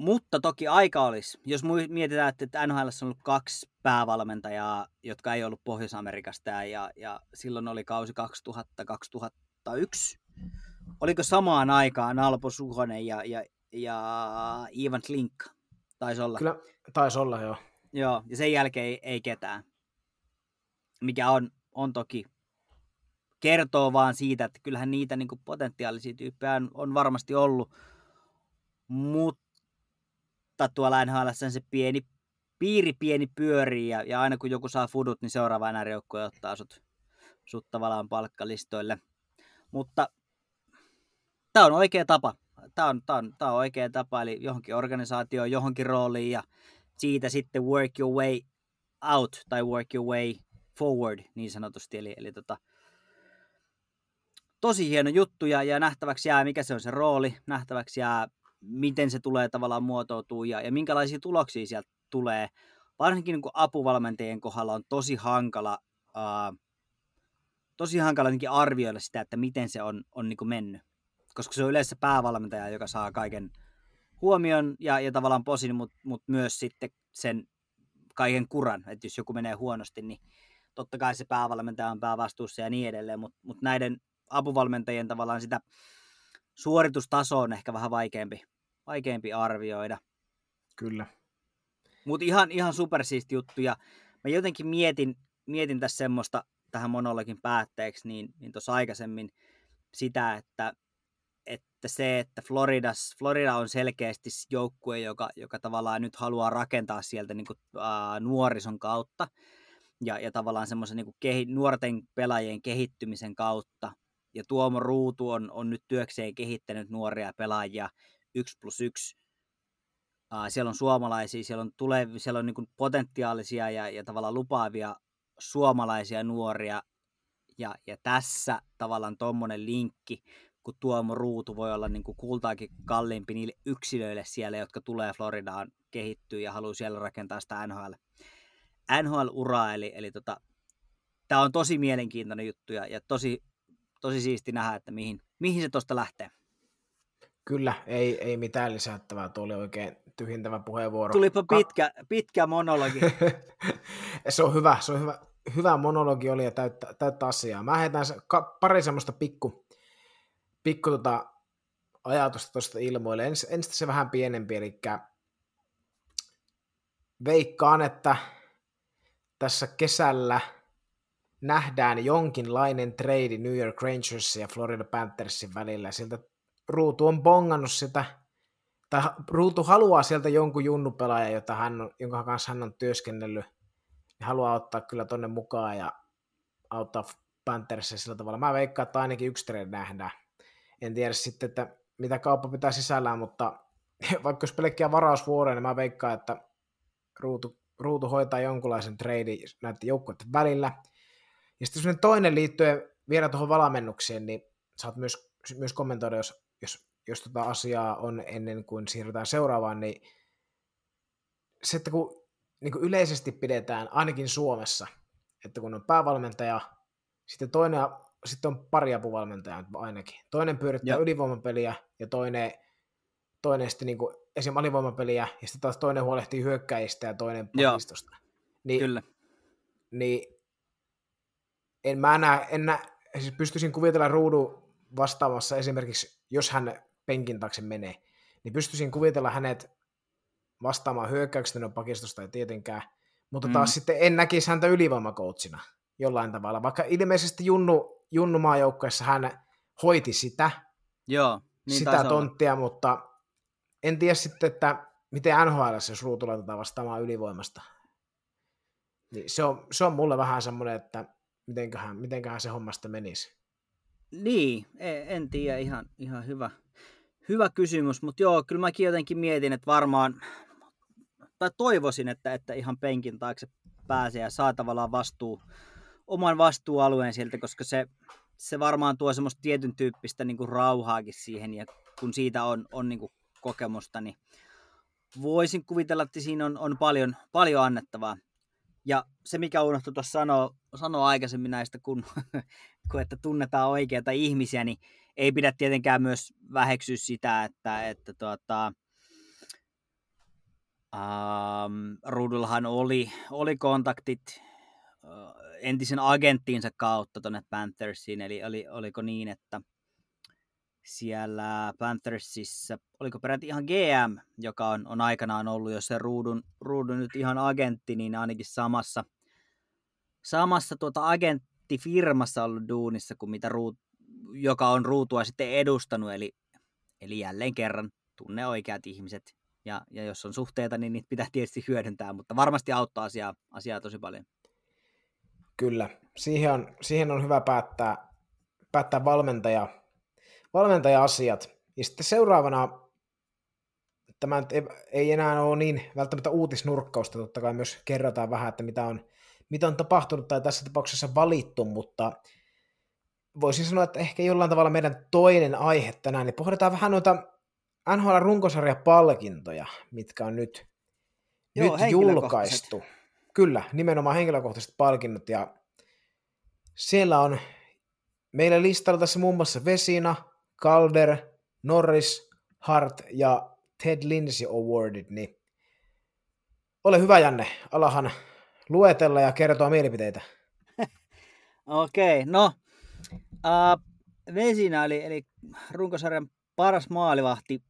C: Mutta toki aika olisi. Jos mietitään, että NHL on ollut kaksi päävalmentajaa, jotka ei ollut Pohjois-Amerikasta ja, ja silloin oli kausi 2000-2001. Oliko samaan aikaan Alpo Suhonen ja, ja, ja Ivan Klink? Taisi olla.
B: Kyllä, taisi olla, joo.
C: Joo, ja sen jälkeen ei, ei ketään. Mikä on, on toki kertoo vaan siitä, että kyllähän niitä niin potentiaalisia tyyppejä on, on varmasti ollut, mutta tuolla NHL se pieni piiri pieni pyörii ja, ja aina kun joku saa fudut, niin seuraava enää ottaa sut, sut tavallaan palkkalistoille. Mutta tämä on oikea tapa. Tämä on, tää on, tää on oikea tapa, eli johonkin organisaatioon, johonkin rooliin ja siitä sitten work your way out tai work your way forward niin sanotusti. Eli, eli tota, tosi hieno juttu ja, ja nähtäväksi jää, mikä se on se rooli, nähtäväksi jää, miten se tulee tavallaan muotoutuu ja, ja minkälaisia tuloksia sieltä tulee. Varsinkin niin apuvalmentajien kohdalla on tosi hankala, uh, tosi hankala arvioida sitä, että miten se on, on niin mennyt. Koska se on yleensä päävalmentaja, joka saa kaiken huomion ja, ja tavallaan posin, mutta mut myös sitten sen kaiken kuran, että jos joku menee huonosti, niin totta kai se päävalmentaja on päävastuussa ja niin edelleen, mutta mut näiden apuvalmentajien tavallaan sitä suoritustaso on ehkä vähän vaikeampi, vaikeampi arvioida.
B: Kyllä.
C: Mutta ihan, ihan supersiisti juttu ja mä jotenkin mietin, mietin tässä semmoista tähän monologin päätteeksi, niin, niin tuossa aikaisemmin sitä, että että se, että Floridas, Florida on selkeästi joukkue, joka, joka tavallaan nyt haluaa rakentaa sieltä niin kuin, uh, nuorison kautta ja, ja tavallaan semmoisen niin kehi, nuorten pelaajien kehittymisen kautta. Ja Tuomo Ruutu on, on nyt työkseen kehittänyt nuoria pelaajia 1 plus 1. Uh, siellä on suomalaisia, siellä on, tulevi, siellä on niin potentiaalisia ja, ja tavallaan lupaavia suomalaisia nuoria. Ja, ja tässä tavallaan tuommoinen linkki kun Tuomo Ruutu voi olla niin kuin kultaakin kalliimpi niille yksilöille siellä, jotka tulee Floridaan kehittyä ja haluaa siellä rakentaa sitä NHL, NHL-uraa. Eli, eli tota, tämä on tosi mielenkiintoinen juttu ja, ja tosi, tosi siisti nähdä, että mihin, mihin se tuosta lähtee.
B: Kyllä, ei, ei mitään lisättävää. Tuo oli oikein tyhjentävä puheenvuoro.
C: Tulipa pitkä, Ka- pitkä monologi.
B: se on hyvä, se on hyvä, hyvä monologi oli ja täyttä, täyttä asiaa. Mä heitän pari semmoista pikku, pikku tota ajatusta tuosta ilmoille. Ens, ensin se vähän pienempi, eli veikkaan, että tässä kesällä nähdään jonkinlainen trade New York Rangersin ja Florida Panthersin välillä. Siltä Ruutu on bongannut sitä, tai Ruutu haluaa sieltä jonkun junnupelaajan, jota hän on, jonka kanssa hän on työskennellyt, ja haluaa ottaa kyllä tonne mukaan ja auttaa Panthersia sillä tavalla. Mä veikkaan, että ainakin yksi trade nähdään. En tiedä sitten, että mitä kauppa pitää sisällään, mutta vaikka jos pelkkiä varausvuoroja, niin mä veikkaan, että Ruutu, Ruutu hoitaa jonkunlaisen trade näiden joukkueiden välillä. Ja sitten toinen liittyen vielä tuohon valamennukseen, niin saat myös, myös kommentoida, jos, jos, jos tota asiaa on ennen kuin siirrytään seuraavaan, niin se, että kun niin kuin yleisesti pidetään, ainakin Suomessa, että kun on päävalmentaja, sitten toinen, sitten on pari apuvalmentajaa ainakin. Toinen pyörittää ja. ylivoimapeliä ja toinen, toinen sitten niin kuin esim. alivoimapeliä ja sitten taas toinen huolehtii hyökkäistä ja toinen pakistosta. Niin,
C: Kyllä.
B: Niin en mä näe, en näe, siis pystyisin kuvitella ruudun vastaamassa esimerkiksi, jos hän penkin taakse menee, niin pystyisin kuvitella hänet vastaamaan hyökkäyksestä no pakistosta ei tietenkään, mutta taas mm. sitten en näkisi häntä ylivoimakoutsina jollain tavalla, vaikka ilmeisesti Junnu, Junnu maajoukkueessa hän hoiti sitä,
C: Joo, niin
B: sitä tonttia, olla. mutta en tiedä sitten, että miten NHL, jos ruutu laitetaan vastaamaan ylivoimasta. Niin se, on, se on mulle vähän semmoinen, että mitenköhän, mitenköhän se hommasta menisi.
C: Niin, en, en tiedä, ihan, ihan hyvä, hyvä kysymys, mutta joo, kyllä mäkin jotenkin mietin, että varmaan, tai toivoisin, että, että ihan penkin taakse pääsee ja saa tavallaan vastuu, oman vastuualueen sieltä, koska se, se varmaan tuo semmoista tietyn tyyppistä niin kuin rauhaakin siihen, ja kun siitä on, on niin kuin kokemusta, niin voisin kuvitella, että siinä on, on paljon, paljon annettavaa. Ja se, mikä unohtui tuossa sanoa, sanoa aikaisemmin näistä, kun, kun että tunnetaan oikeita ihmisiä, niin ei pidä tietenkään myös väheksyä sitä, että, että tuota, ähm, Ruudullahan oli, oli kontaktit äh, entisen agenttiinsa kautta tuonne Panthersiin, eli oli, oliko niin, että siellä Panthersissa, oliko peräti ihan GM, joka on, on aikanaan ollut, jos se ruudun, ruudun nyt ihan agentti, niin ainakin samassa, samassa tuota agenttifirmassa ollut duunissa kuin mitä ruut, joka on ruutua sitten edustanut, eli, eli jälleen kerran tunne oikeat ihmiset. Ja, ja jos on suhteita, niin niitä pitää tietysti hyödyntää, mutta varmasti auttaa asiaa, asiaa tosi paljon.
B: Kyllä, siihen on, siihen on hyvä päättää, päättää valmentaja, valmentaja-asiat. Ja sitten seuraavana, tämä ei enää ole niin välttämättä uutisnurkkausta, totta kai myös kerrotaan vähän, että mitä on, mitä on tapahtunut tai tässä tapauksessa valittu, mutta voisin sanoa, että ehkä jollain tavalla meidän toinen aihe tänään, niin pohditaan vähän noita NHL-runkosarjapalkintoja, mitkä on nyt, Joo, nyt julkaistu. Kyllä, nimenomaan henkilökohtaiset palkinnot, ja siellä on meillä listalla tässä muun muassa Vesina, Calder, Norris, Hart ja Ted Lindsay Awardit, niin ole hyvä Janne, alahan luetella ja kertoa mielipiteitä.
C: Okei, okay, no uh, Vesina eli, eli runkosarjan paras maalivahti.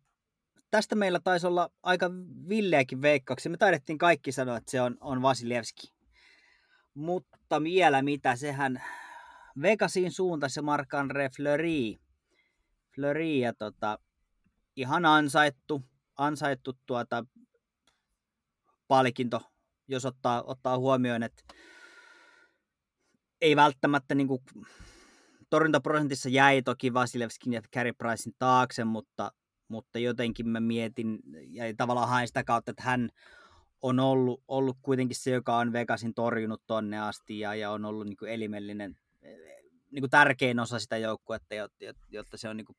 C: Tästä meillä taisi olla aika villeäkin veikkauksia. Me taidettiin kaikki sanoa, että se on, on Vasilevski. Mutta vielä mitä, sehän Vegasin suuntasi Marc-André Fleury Fleury ja tota, ihan ansaittu, ansaittu tuota palkinto, jos ottaa, ottaa huomioon, että ei välttämättä niin kuin, torjuntaprosentissa jäi toki Vasilevskin ja Carey Pricein taakse, mutta, mutta jotenkin mä mietin ja tavallaan hain sitä kautta, että hän on ollut, ollut kuitenkin se, joka on Vegasin torjunut tonne asti ja, ja on ollut niin kuin elimellinen niin kuin tärkein osa sitä joukkuetta, jotta, jotta se on niin kuin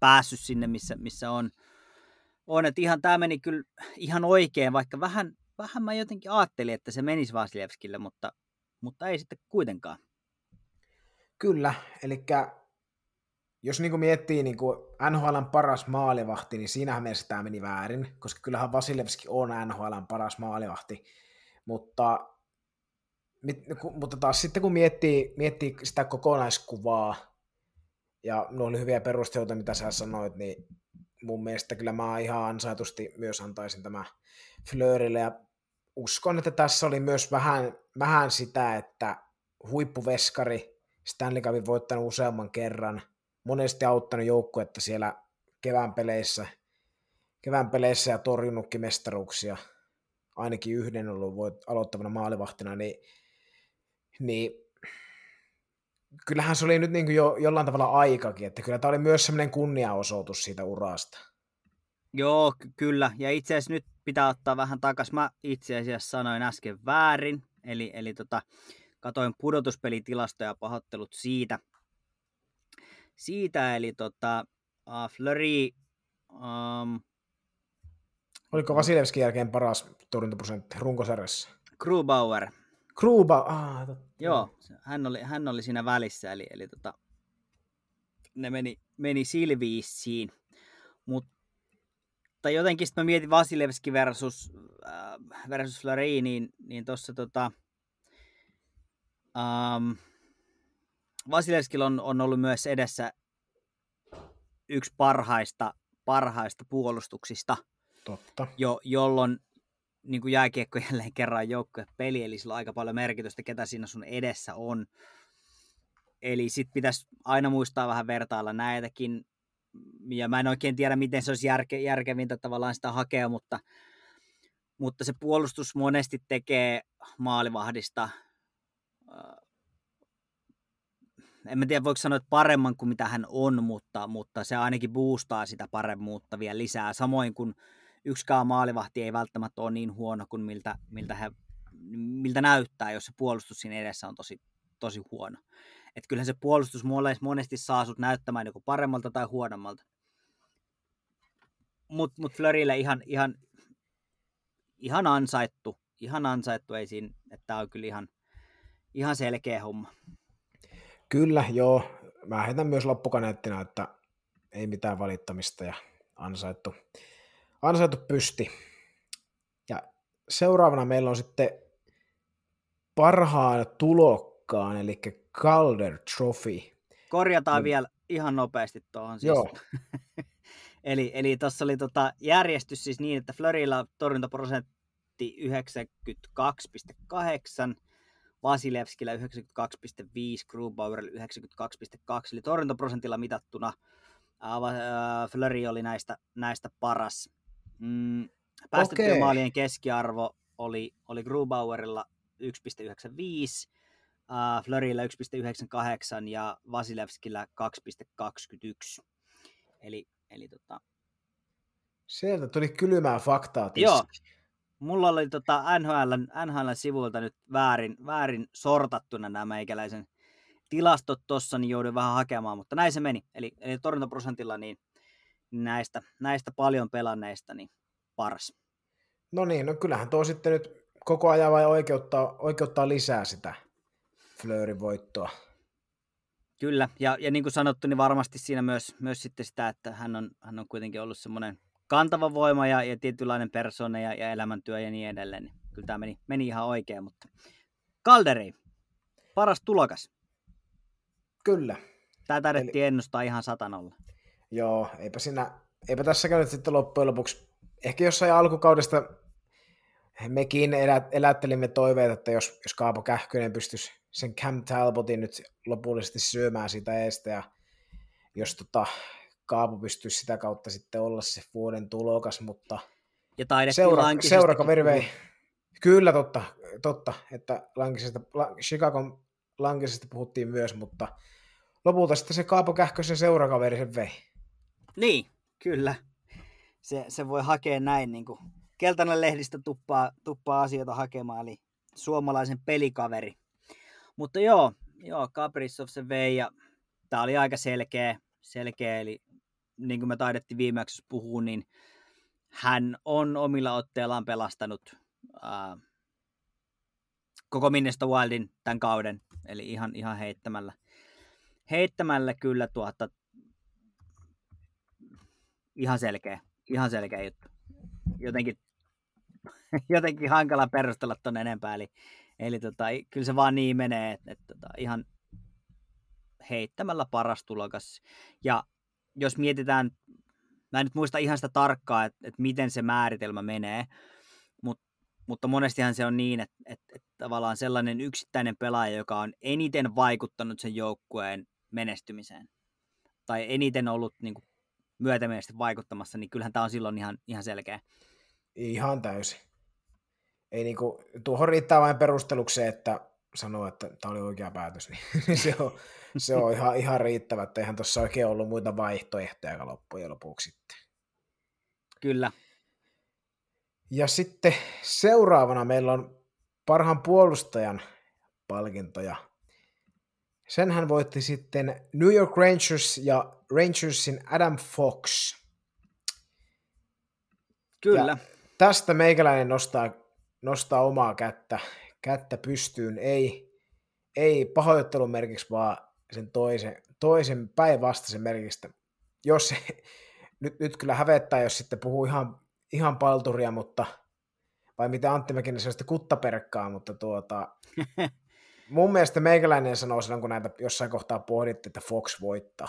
C: päässyt sinne, missä, missä on. on. Että ihan tämä meni kyllä ihan oikein, vaikka vähän, vähän mä jotenkin ajattelin, että se menisi Vasilevskille, mutta, mutta ei sitten kuitenkaan.
B: Kyllä, eli jos niin miettii niin NHLn paras maalivahti, niin siinähän mielessä tämä meni väärin, koska kyllähän Vasilevski on NHLn paras maalivahti, mutta mutta taas sitten kun miettii, miettii sitä kokonaiskuvaa, ja ne oli hyviä perusteluita, mitä sä sanoit, niin mun mielestä kyllä mä ihan ansaitusti myös antaisin tämä Fleurille, ja uskon, että tässä oli myös vähän, vähän sitä, että huippuveskari, Stanley Cupin voittanut useamman kerran, monesti auttanut joukkuetta siellä kevään peleissä, kevään peleissä ja torjunutkin mestaruuksia, ainakin yhden ollut voit, aloittavana maalivahtina, niin, niin kyllähän se oli nyt niin kuin jo jollain tavalla aikakin, että kyllä tämä oli myös semmoinen kunniaosoitus siitä urasta.
C: Joo, ky- kyllä. Ja itse asiassa nyt pitää ottaa vähän takas. Mä itse asiassa sanoin äsken väärin. Eli, eli tota, katoin pudotuspelitilastoja ja pahoittelut siitä. Siitä, eli tota, uh, Fleury... Um,
B: Oliko Vasilevskin jälkeen paras torjuntaprosentti runkosarjassa?
C: Grubauer.
B: Kruba, ah, totta.
C: Joo, hän oli, hän oli siinä välissä, eli, eli tota, ne meni, meni silviissiin. Mutta jotenkin sitten mä mietin Vasilevski versus, äh, versus Fleury, niin, niin tuossa tota, ähm, Vasilevskilla on, on ollut myös edessä yksi parhaista, parhaista puolustuksista,
B: totta.
C: jo, jolloin niin kuin jääkiekko jälleen kerran joukkue peli, eli sillä on aika paljon merkitystä, ketä siinä sun edessä on. Eli sit pitäisi aina muistaa vähän vertailla näitäkin, ja mä en oikein tiedä, miten se olisi järke, järkevintä tavallaan sitä hakea, mutta, mutta se puolustus monesti tekee maalivahdista, en mä tiedä voiko sanoa, että paremman kuin mitä hän on, mutta, mutta se ainakin boostaa sitä paremmuutta vielä lisää, samoin kuin yksikään maalivahti ei välttämättä ole niin huono kuin miltä, miltä, he, miltä näyttää, jos se puolustus siinä edessä on tosi, tosi huono. Että kyllähän se puolustus monesti saa sut näyttämään joko paremmalta tai huonommalta. Mutta mut Flörille ihan, ihan, ihan ansaittu, ihan ansaittu, ei siinä, että tämä on kyllä ihan, ihan selkeä homma.
B: Kyllä, joo. Mä heitän myös loppukaneettina, että ei mitään valittamista ja ansaittu, ansaittu pysti. Ja seuraavana meillä on sitten parhaan tulokkaan, eli Calder Trophy.
C: Korjataan
B: Mm.
C: vielä ihan nopeasti tuohon. Siis.
B: Joo.
C: eli eli tuossa oli tota järjestys siis niin, että Flörillä torjuntaprosentti 92,8, Vasilevskillä 92,5, Grubauerilla 92,2, eli torjuntaprosentilla mitattuna Fleury oli näistä, näistä paras. Mm, päästettyjen maalien keskiarvo oli, oli Grubauerilla 1,95, uh, Flörillä 1,98 ja Vasilevskillä 2,21. Eli, eli tota,
B: Sieltä tuli kylmää faktaa
C: Joo.
B: tiski.
C: mulla oli tota NHL, NHL sivuilta nyt väärin, väärin sortattuna nämä meikäläisen tilastot tossa, niin joudun vähän hakemaan, mutta näin se meni. Eli, eli torjuntaprosentilla niin näistä, näistä paljon pelanneista niin paras.
B: No niin, no kyllähän tuo sitten nyt koko ajan vai oikeuttaa, oikeuttaa lisää sitä Fleurin voittoa.
C: Kyllä, ja, ja niin kuin sanottu, niin varmasti siinä myös, myös sitten sitä, että hän on, hän on kuitenkin ollut semmoinen kantava voima ja, ja tietynlainen persona ja, ja elämäntyö ja niin edelleen. Niin kyllä tämä meni, meni ihan oikein, mutta Kalderi, paras tulokas.
B: Kyllä.
C: Tämä taidettiin Eli... ennustaa ihan satanolla.
B: Joo, eipä siinä, eipä tässä käynyt sitten loppujen lopuksi, ehkä jossain alkukaudesta mekin elä, elättelimme toiveet, että jos, jos Kaapo Kähkönen pystyisi sen Cam Talbotin nyt lopullisesti syömään sitä eestä ja jos tota, Kaapo pystyisi sitä kautta sitten olla se vuoden tulokas, mutta
C: Ja
B: seura, seurakaveri vei. Kyllä totta, totta, että Lankisesta, La, Chicagon Lankisesta puhuttiin myös, mutta lopulta sitten se Kaapo Kähkösen seurakaveri sen vei.
C: Niin, kyllä. Se, se voi hakea näin, niin kuin keltainen lehdistä tuppaa, tuppaa asioita hakemaan, eli suomalaisen pelikaveri. Mutta joo, joo Kaprizov se vei ja tämä oli aika selkeä, selkeä, eli niin kuin me taidettiin viimeksi puhua, niin hän on omilla otteillaan pelastanut ää, koko Minnesota Wildin tämän kauden, eli ihan, ihan heittämällä, heittämällä kyllä tuota, ihan selkeä, ihan selkeä juttu. Jotenkin, jotenkin hankala perustella ton enempää, eli, eli tota, kyllä se vaan niin menee, että, että tota, ihan heittämällä paras tulokas. Ja jos mietitään, mä en nyt muista ihan sitä tarkkaa, että, että miten se määritelmä menee, mutta mutta monestihan se on niin, että, että, että tavallaan sellainen yksittäinen pelaaja, joka on eniten vaikuttanut sen joukkueen menestymiseen, tai eniten ollut niin kuin, myötämielisesti vaikuttamassa, niin kyllähän tämä on silloin ihan, ihan selkeä.
B: Ihan täysin. Ei niinku, tuohon riittää vain perusteluksi että sanoo, että tämä oli oikea päätös, niin se on, se on ihan, ihan riittävä, että eihän tuossa oikein ollut muita vaihtoehtoja loppujen lopuksi sitten.
C: Kyllä.
B: Ja sitten seuraavana meillä on parhaan puolustajan palkintoja. Senhän voitti sitten New York Rangers ja Rangersin Adam Fox.
C: Kyllä.
B: Ja tästä meikäläinen nostaa, nostaa omaa kättä, kättä pystyyn. Ei, ei pahoittelun merkiksi, vaan sen toisen, toisen päinvastaisen merkistä. Jos, nyt, nyt kyllä hävettää, jos sitten puhuu ihan, ihan palturia, mutta vai mitä Antti Mäkinen sellaista kuttaperkkaa, mutta tuota, mun mielestä meikäläinen sanoo silloin, kun näitä jossain kohtaa pohdittiin, että Fox voittaa.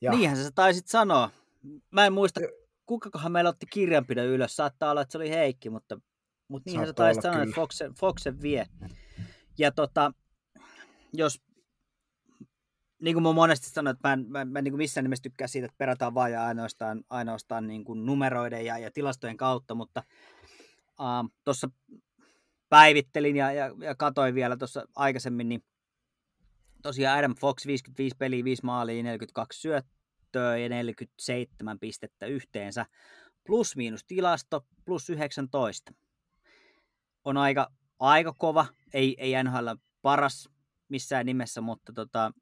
C: Ja. Niinhän sä taisit sanoa. Mä en muista, kukakohan meillä otti kirjanpidon ylös. Saattaa olla, että se oli Heikki, mutta, mutta niinhän sä taisit sanoa, että Foxen, Foxen vie. Ja tota, jos niin kuin mä monesti sanoin, että mä en, mä, mä niin kuin missään nimessä tykkää siitä, että perataan vaan ja ainoastaan, ainoastaan niin kuin numeroiden ja, ja tilastojen kautta, mutta uh, tuossa päivittelin ja, ja, ja katoin vielä tuossa aikaisemmin, niin tosiaan Adam Fox 55 peliä, 5 maalia, 42 syöttöä ja 47 pistettä yhteensä. Plus miinus tilasto, plus 19. On aika, aika kova, ei, ei NHL paras missään nimessä, mutta tota,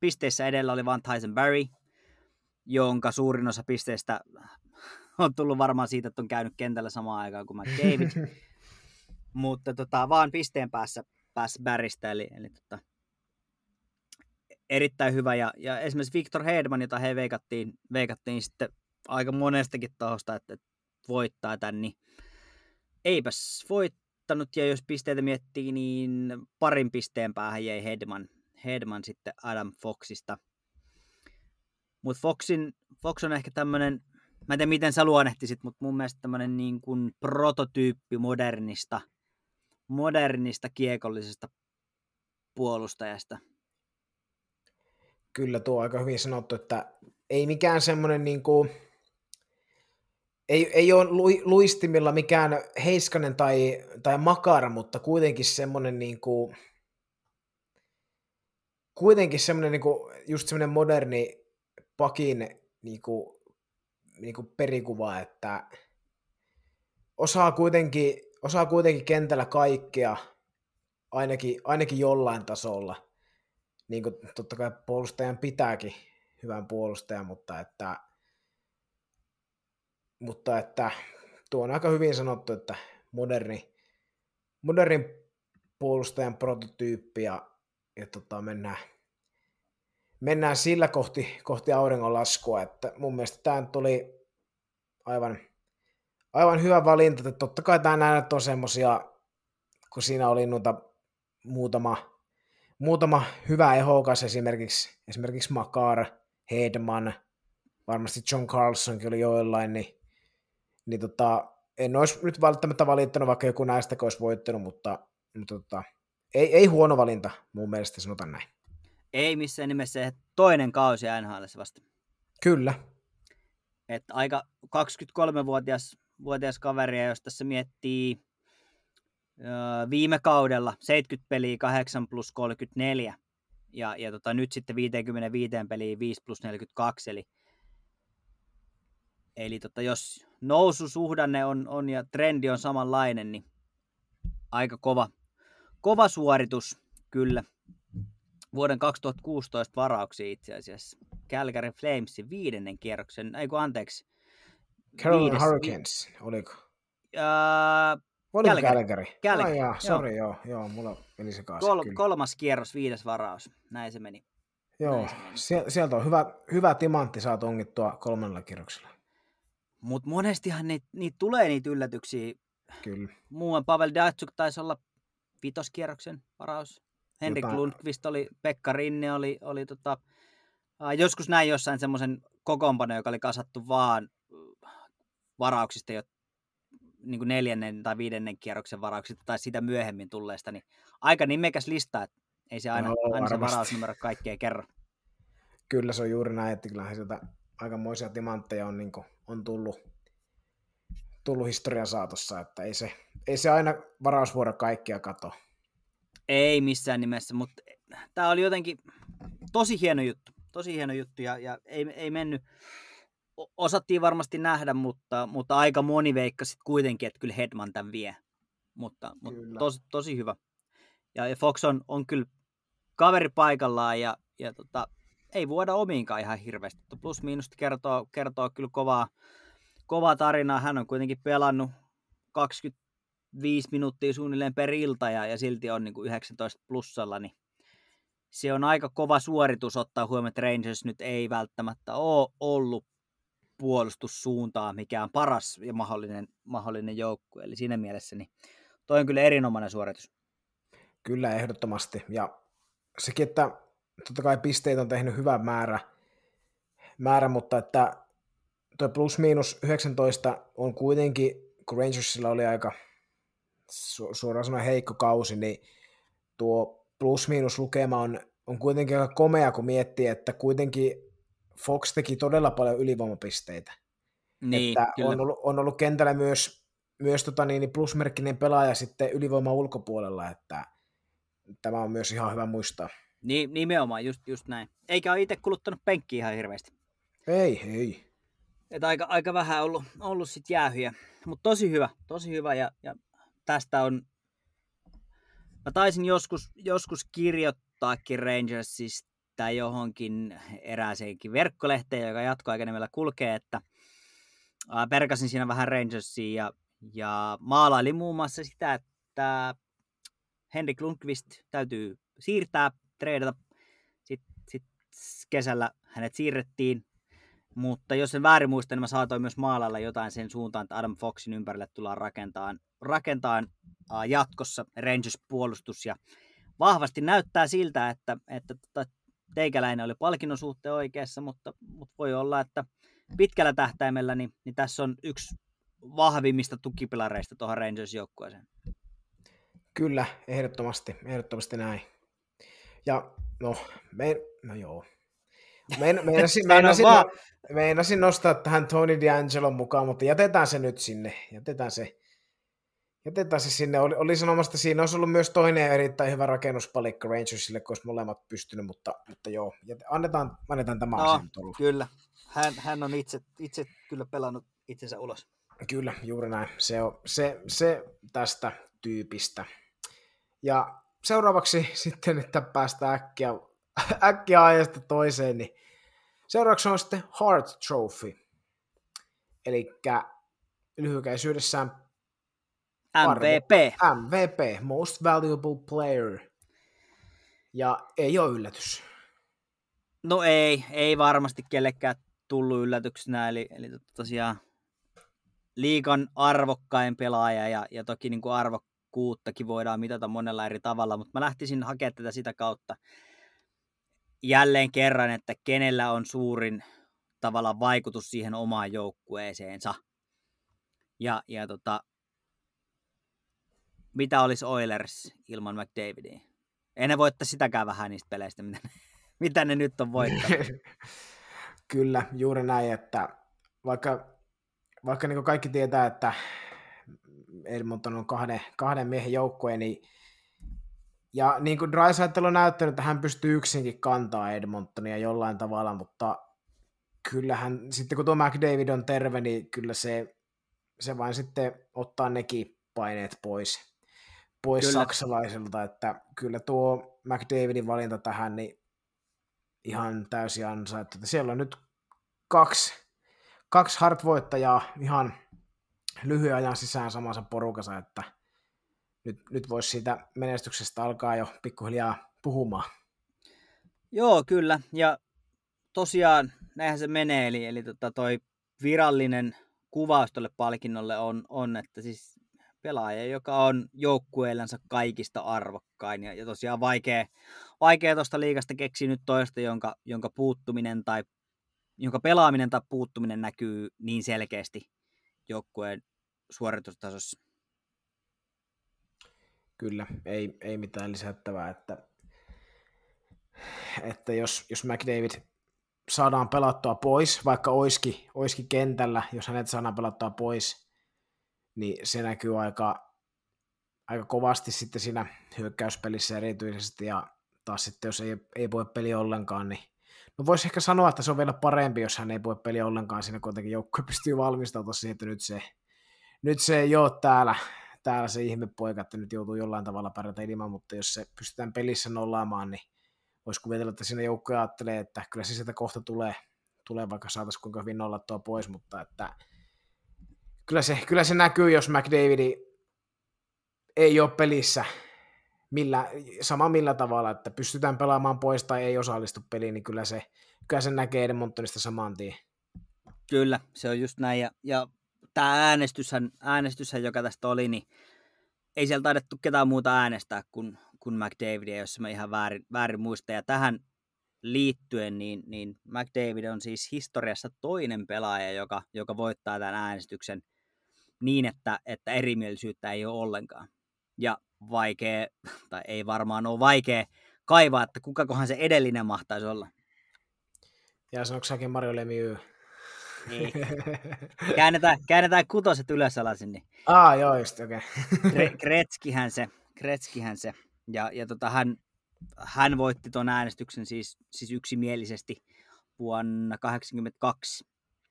C: pisteissä edellä oli Van Tyson-Barry, jonka suurin osa pisteistä on tullut varmaan siitä, että on käynyt kentällä samaan aikaan kuin McDavid. Mutta tota, vaan pisteen päässä, päässä Barrystä, eli, eli tota, erittäin hyvä. Ja, ja esimerkiksi Victor Hedman, jota he veikattiin, veikattiin sitten aika monestakin tahosta, että, että voittaa tämän, niin eipäs voittanut. Ja jos pisteitä miettii, niin parin pisteen päähän jäi Hedman, Hedman sitten Adam Foxista. Mutta Foxin, Fox on ehkä tämmöinen, mä en tiedä miten sä luonnehtisit, mutta mun mielestä tämmöinen niin kuin prototyyppi modernista, modernista kiekollisesta puolustajasta.
B: Kyllä tuo aika hyvin sanottu, että ei mikään semmoinen niin kuin, ei, ei ole luistimilla mikään heiskanen tai, tai makara, mutta kuitenkin semmoinen niin kuin, kuitenkin semmoinen niin kuin, just semmoinen moderni pakin niin kuin, niin kuin perikuva, että osaa kuitenkin, osaa kuitenkin kentällä kaikkea, ainakin, ainakin jollain tasolla. Niin kuin totta kai puolustajan pitääkin hyvän puolustajan, mutta että, mutta että tuo on aika hyvin sanottu, että moderni, modernin puolustajan prototyyppi ja, ja tota, mennään, mennään sillä kohti, kohti auringonlaskua, että mun mielestä tämä tuli aivan, aivan hyvä valinta, että totta kai tämä näet on semmosia, kun siinä oli noita muutama, muutama hyvä ehokas, esimerkiksi, esimerkiksi Makar, Hedman, varmasti John Carlsonkin oli joillain, niin, niin tota, en olisi nyt välttämättä valittanut, vaikka joku näistä olisi voittanut, mutta, mutta tota, ei, ei huono valinta mun mielestä, sanotaan näin.
C: Ei missään nimessä toinen kausi NHL vasta.
B: Kyllä.
C: Että aika 23-vuotias vuotias kaveri, jos tässä miettii viime kaudella 70 peliä 8 plus 34 ja, ja tota, nyt sitten 55 peliä 5 plus 42, eli, eli tota, jos noususuhdanne on, on ja trendi on samanlainen, niin aika kova, kova suoritus kyllä vuoden 2016 varauksia itse asiassa. Calgary Flamesin viidennen kierroksen, ei kun anteeksi.
B: Carolina viides, Hurricanes, oliko?
C: Uh,
B: Oliko Calgary? Calgary?
C: Calgary.
B: Ah, sorry, joo. joo, mulla meni se kanssa.
C: Kol- kolmas kierros, viides varaus, näin se meni.
B: Joo, se meni. sieltä on hyvä, hyvä timantti saat ongittua kolmannella kierroksella.
C: Mutta monestihan niitä, niitä tulee niitä yllätyksiä.
B: Kyllä.
C: Muuan Pavel Datsuk taisi olla vitoskierroksen varaus. Henrik Jota... Lundqvist oli, Pekka Rinne oli, oli tota, joskus näin jossain semmoisen kokoonpano, joka oli kasattu vaan varauksista, niin kuin neljännen tai viidennen kierroksen varauksista tai sitä myöhemmin tulleesta, niin aika nimekäs lista, että ei se aina,
B: Joo,
C: aina se varausnumero kaikkea kerro.
B: Kyllä se on juuri näin, että kyllähän sieltä aikamoisia timantteja on, niin kuin, on tullut, tullut historian saatossa, että ei se, ei se aina varausvuoro kaikkia kato.
C: Ei missään nimessä, mutta tämä oli jotenkin tosi hieno juttu. Tosi hieno juttu ja, ja ei, ei mennyt, osattiin varmasti nähdä, mutta, mutta aika moni veikkasi kuitenkin, että kyllä Hedman tämän vie. Mutta, mutta
B: Kyllä.
C: tosi, tosi hyvä. Ja, ja Fox on, on kyllä kaveri paikallaan ja, ja tota, ei vuoda omiinkaan ihan hirveästi. Plus miinusta kertoo, kertoo kyllä kovaa, kovaa tarinaa. Hän on kuitenkin pelannut 25 minuuttia suunnilleen per ilta ja, ja silti on niin kuin 19 plussalla, niin se on aika kova suoritus ottaa huomioon, että Rangers nyt ei välttämättä ole ollut puolustussuuntaa mikään paras ja mahdollinen, mahdollinen joukkue. Eli siinä mielessä niin toi on kyllä erinomainen suoritus.
B: Kyllä ehdottomasti. Ja sekin, että totta kai pisteitä on tehnyt hyvä määrä, määrä mutta että tuo plus miinus 19 on kuitenkin, kun Rangersilla oli aika su- suoraan sanoen heikko kausi, niin tuo plus miinus lukema on, on kuitenkin aika komea, kun miettii, että kuitenkin Fox teki todella paljon ylivoimapisteitä.
C: Niin,
B: että
C: kyllä.
B: on, ollut, on ollut kentällä myös, myös tota niin, plusmerkkinen pelaaja sitten ylivoiman ulkopuolella, että tämä on myös ihan hyvä muistaa.
C: Niin, nimenomaan, just, just näin. Eikä ole itse kuluttanut penkkiä ihan hirveästi.
B: Ei, ei.
C: Et aika, aika vähän ollut, ollut sit jäähyjä. Mutta tosi hyvä, tosi hyvä. Ja, ja tästä on... Mä taisin joskus, joskus kirjoittaakin Rangersista johonkin erääseenkin verkkolehteen, joka jatkoaikanemellä kulkee, että perkasin siinä vähän Rangersia ja, ja maalailin muun muassa sitä, että Henrik Lundqvist täytyy siirtää, treidata. Sitten sit kesällä hänet siirrettiin mutta jos en väärin muista, niin mä saatoin myös maalailla jotain sen suuntaan, että Adam Foxin ympärille tullaan rakentamaan, uh, jatkossa Rangers-puolustus. Ja vahvasti näyttää siltä, että, että tota, teikäläinen oli palkinnon suhteen oikeassa, mutta, mutta voi olla, että pitkällä tähtäimellä niin, niin tässä on yksi vahvimmista tukipilareista tuohon Rangers-joukkueeseen.
B: Kyllä, ehdottomasti, ehdottomasti näin. Ja no, me, no joo. Mein, meinasin,
C: Sano
B: meinasin,
C: vaan.
B: meinasin nostaa tähän Tony D'Angelo mukaan, mutta jätetään se nyt sinne. Jätetään se, jätetään se sinne. Oli, oli sanomasta, siinä olisi ollut myös toinen erittäin hyvä rakennuspalikka Rangersille, kun olisi molemmat pystynyt, mutta, mutta joo, jäte, annetaan, annetaan tämä
C: No,
B: asia nyt
C: kyllä. Hän, hän on itse, itse kyllä pelannut itsensä ulos.
B: Kyllä, juuri näin. Se, on, se, se tästä tyypistä. Ja seuraavaksi sitten, että päästään äkkiä, äkkiä ajasta toiseen, niin seuraavaksi on sitten Hart Trophy. Eli lyhykäisyydessään
C: MVP.
B: MVP, Most Valuable Player. Ja ei ole yllätys.
C: No ei, ei varmasti kellekään tullut yllätyksenä, eli, eli tosiaan liikan arvokkain pelaaja ja, ja toki niin kuin arvokkuuttakin voidaan mitata monella eri tavalla, mutta mä lähtisin hakemaan tätä sitä kautta jälleen kerran, että kenellä on suurin tavallaan vaikutus siihen omaan joukkueeseensa. Ja, ja tota, mitä olisi Oilers ilman McDavidia? Ei ne voittaa sitäkään vähän niistä peleistä, mitä ne, mitä ne nyt on voittanut.
B: Kyllä, juuri näin, että vaikka, vaikka niin kaikki tietää, että Edmonton on kahden, kahden miehen joukkue, niin ja niin kuin Drysaitel on näyttänyt, että hän pystyy yksinkin kantaa Edmontonia jollain tavalla, mutta kyllähän sitten kun tuo McDavid on terve, niin kyllä se, se vain sitten ottaa nekin paineet pois, pois
C: Kyllä.
B: saksalaisilta, että kyllä tuo McDavidin valinta tähän, niin ihan täysin ansaittu. Että Siellä on nyt kaksi, kaksi Hart-voittajaa ihan lyhyen ajan sisään samassa porukassa, että nyt, nyt voisi siitä menestyksestä alkaa jo pikkuhiljaa puhumaan.
C: Joo, kyllä. Ja tosiaan näinhän se menee, eli, eli tota toi virallinen kuvaus tuolle palkinnolle on, on, että siis pelaaja, joka on joukkueellensa kaikista arvokkain. Ja, ja tosiaan vaikea, vaikea tuosta liikasta keksiä nyt toista, jonka, jonka puuttuminen tai jonka pelaaminen tai puuttuminen näkyy niin selkeästi joukkueen suoritustasossa.
B: Kyllä, ei, ei mitään lisättävää, että, että jos, jos McDavid saadaan pelattua pois, vaikka oiski, oiski kentällä, jos hänet saadaan pelattua pois, niin se näkyy aika, aika kovasti sitten siinä hyökkäyspelissä erityisesti, ja taas sitten jos ei, ei voi peli ollenkaan, niin no voisi ehkä sanoa, että se on vielä parempi, jos hän ei voi peli ollenkaan, siinä kuitenkin joukkue pystyy valmistautumaan siihen, että nyt se, nyt se ei ole täällä, täällä se ihmepoika, että nyt joutuu jollain tavalla pärjätä ilman, mutta jos se pystytään pelissä nollaamaan, niin voisi kuvitella, että siinä joukkoja ajattelee, että kyllä se sieltä kohta tulee, tulee vaikka saataisiin kuinka hyvin nollattua pois, mutta että kyllä se, kyllä se näkyy, jos McDavid ei ole pelissä millä, sama millä tavalla, että pystytään pelaamaan pois tai ei osallistu peliin, niin kyllä se, kyllä se näkee Edmontonista saman tien.
C: Kyllä, se on just näin. Ja, ja tämä äänestyshän, äänestyshän, joka tästä oli, niin ei siellä taidettu ketään muuta äänestää kuin, kuin McDavidia, jos mä ihan väärin, väärin muistan. Ja tähän liittyen, niin, niin McDavid on siis historiassa toinen pelaaja, joka, joka voittaa tämän äänestyksen niin, että, että erimielisyyttä ei ole ollenkaan. Ja vaikea, tai ei varmaan ole vaikea kaivaa, että kukakohan se edellinen mahtaisi olla.
B: Ja sanoiko säkin Mario Lemieux?
C: Niin. käännetään, käännetään kutoset ylös alasin. Niin.
B: Aa, joo, just, okei.
C: Okay. Kretskihän se, Kretskihän se. Ja, ja tota, hän, hän voitti tuon äänestyksen siis, siis yksimielisesti vuonna 1982.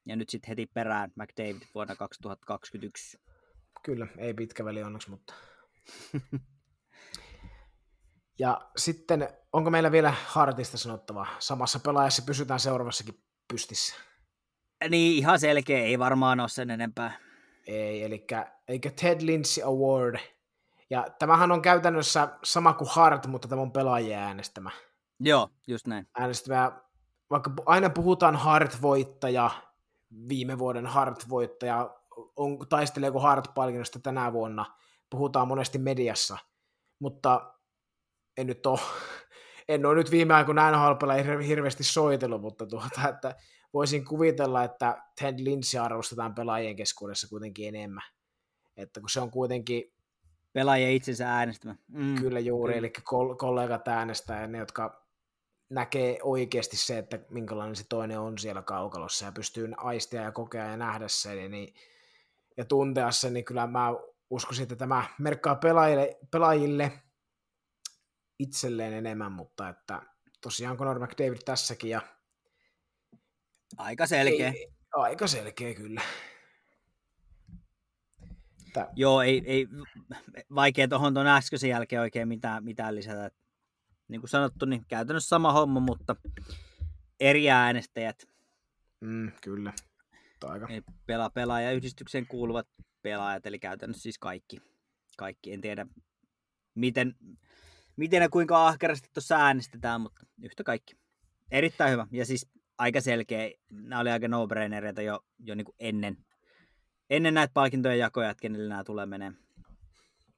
C: Ja nyt sitten heti perään McDavid vuonna 2021.
B: Kyllä, ei pitkä väli onneksi, mutta... ja sitten, onko meillä vielä Hartista sanottavaa? Samassa pelaajassa pysytään seuraavassakin pystissä.
C: Niin, ihan selkeä, ei varmaan ole sen enempää.
B: Ei, eli eikä Ted Lindsay Award. Ja tämähän on käytännössä sama kuin Hart, mutta tämä on pelaajien äänestämä.
C: Joo, just näin.
B: Äänestämä, vaikka aina puhutaan Hart-voittaja, viime vuoden Hart-voittaja, on, taisteleeko Hart-palkinnosta tänä vuonna, puhutaan monesti mediassa, mutta en nyt ole, en ole nyt viime aikoina nhl hirveästi soitellut, mutta tuota, että voisin kuvitella, että Ted Lindsay arvostetaan pelaajien keskuudessa kuitenkin enemmän. Että kun se on kuitenkin...
C: Pelaajien itsensä äänestämä.
B: Mm, kyllä juuri, kyllä. eli kollegat äänestää ja ne, jotka näkee oikeasti se, että minkälainen se toinen on siellä kaukalossa ja pystyy aistia ja kokea ja nähdä sen niin, ja tuntea sen, niin kyllä mä uskoisin, että tämä merkkaa pelaajille, pelaajille itselleen enemmän, mutta että tosiaan Conor McDavid tässäkin ja
C: Aika selkeä.
B: Ei, aika selkeä kyllä.
C: Tää. Joo, ei, ei vaikea tuohon tuon äskeisen jälkeen oikein mitään, mitään lisätä. Niin kuin sanottu, niin käytännössä sama homma, mutta eri äänestäjät.
B: Mm, kyllä. Aika.
C: Pela, pelaajayhdistykseen kuuluvat pelaajat, eli käytännössä siis kaikki. Kaikki. En tiedä, miten, miten ja kuinka ahkerasti tuossa äänestetään, mutta yhtä kaikki. Erittäin hyvä. Ja siis aika selkeä, nämä oli aika no-brainereita jo, jo niin kuin ennen, ennen näitä palkintojen jakoja, että kenelle nämä tulee menee.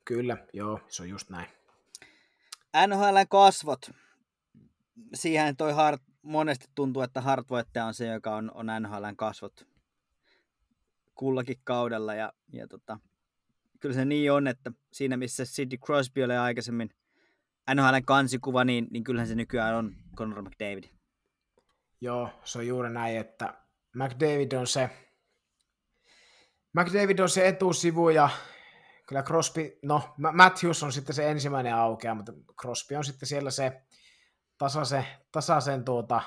B: Kyllä, joo, se on just näin.
C: NHL kasvot. Siihen toi Hart, monesti tuntuu, että Hart-voittaja on se, joka on, on NHL kasvot kullakin kaudella. Ja, ja tota, kyllä se niin on, että siinä missä Sidney Crosby oli aikaisemmin NHL kansikuva, niin, niin kyllähän se nykyään on Conor McDavid.
B: Joo, se on juuri näin, että McDavid on se, McDavid on se etusivu ja kyllä Crosby, no Matthews on sitten se ensimmäinen aukea, mutta Crosby on sitten siellä se tasaisen, tasaisen tuota,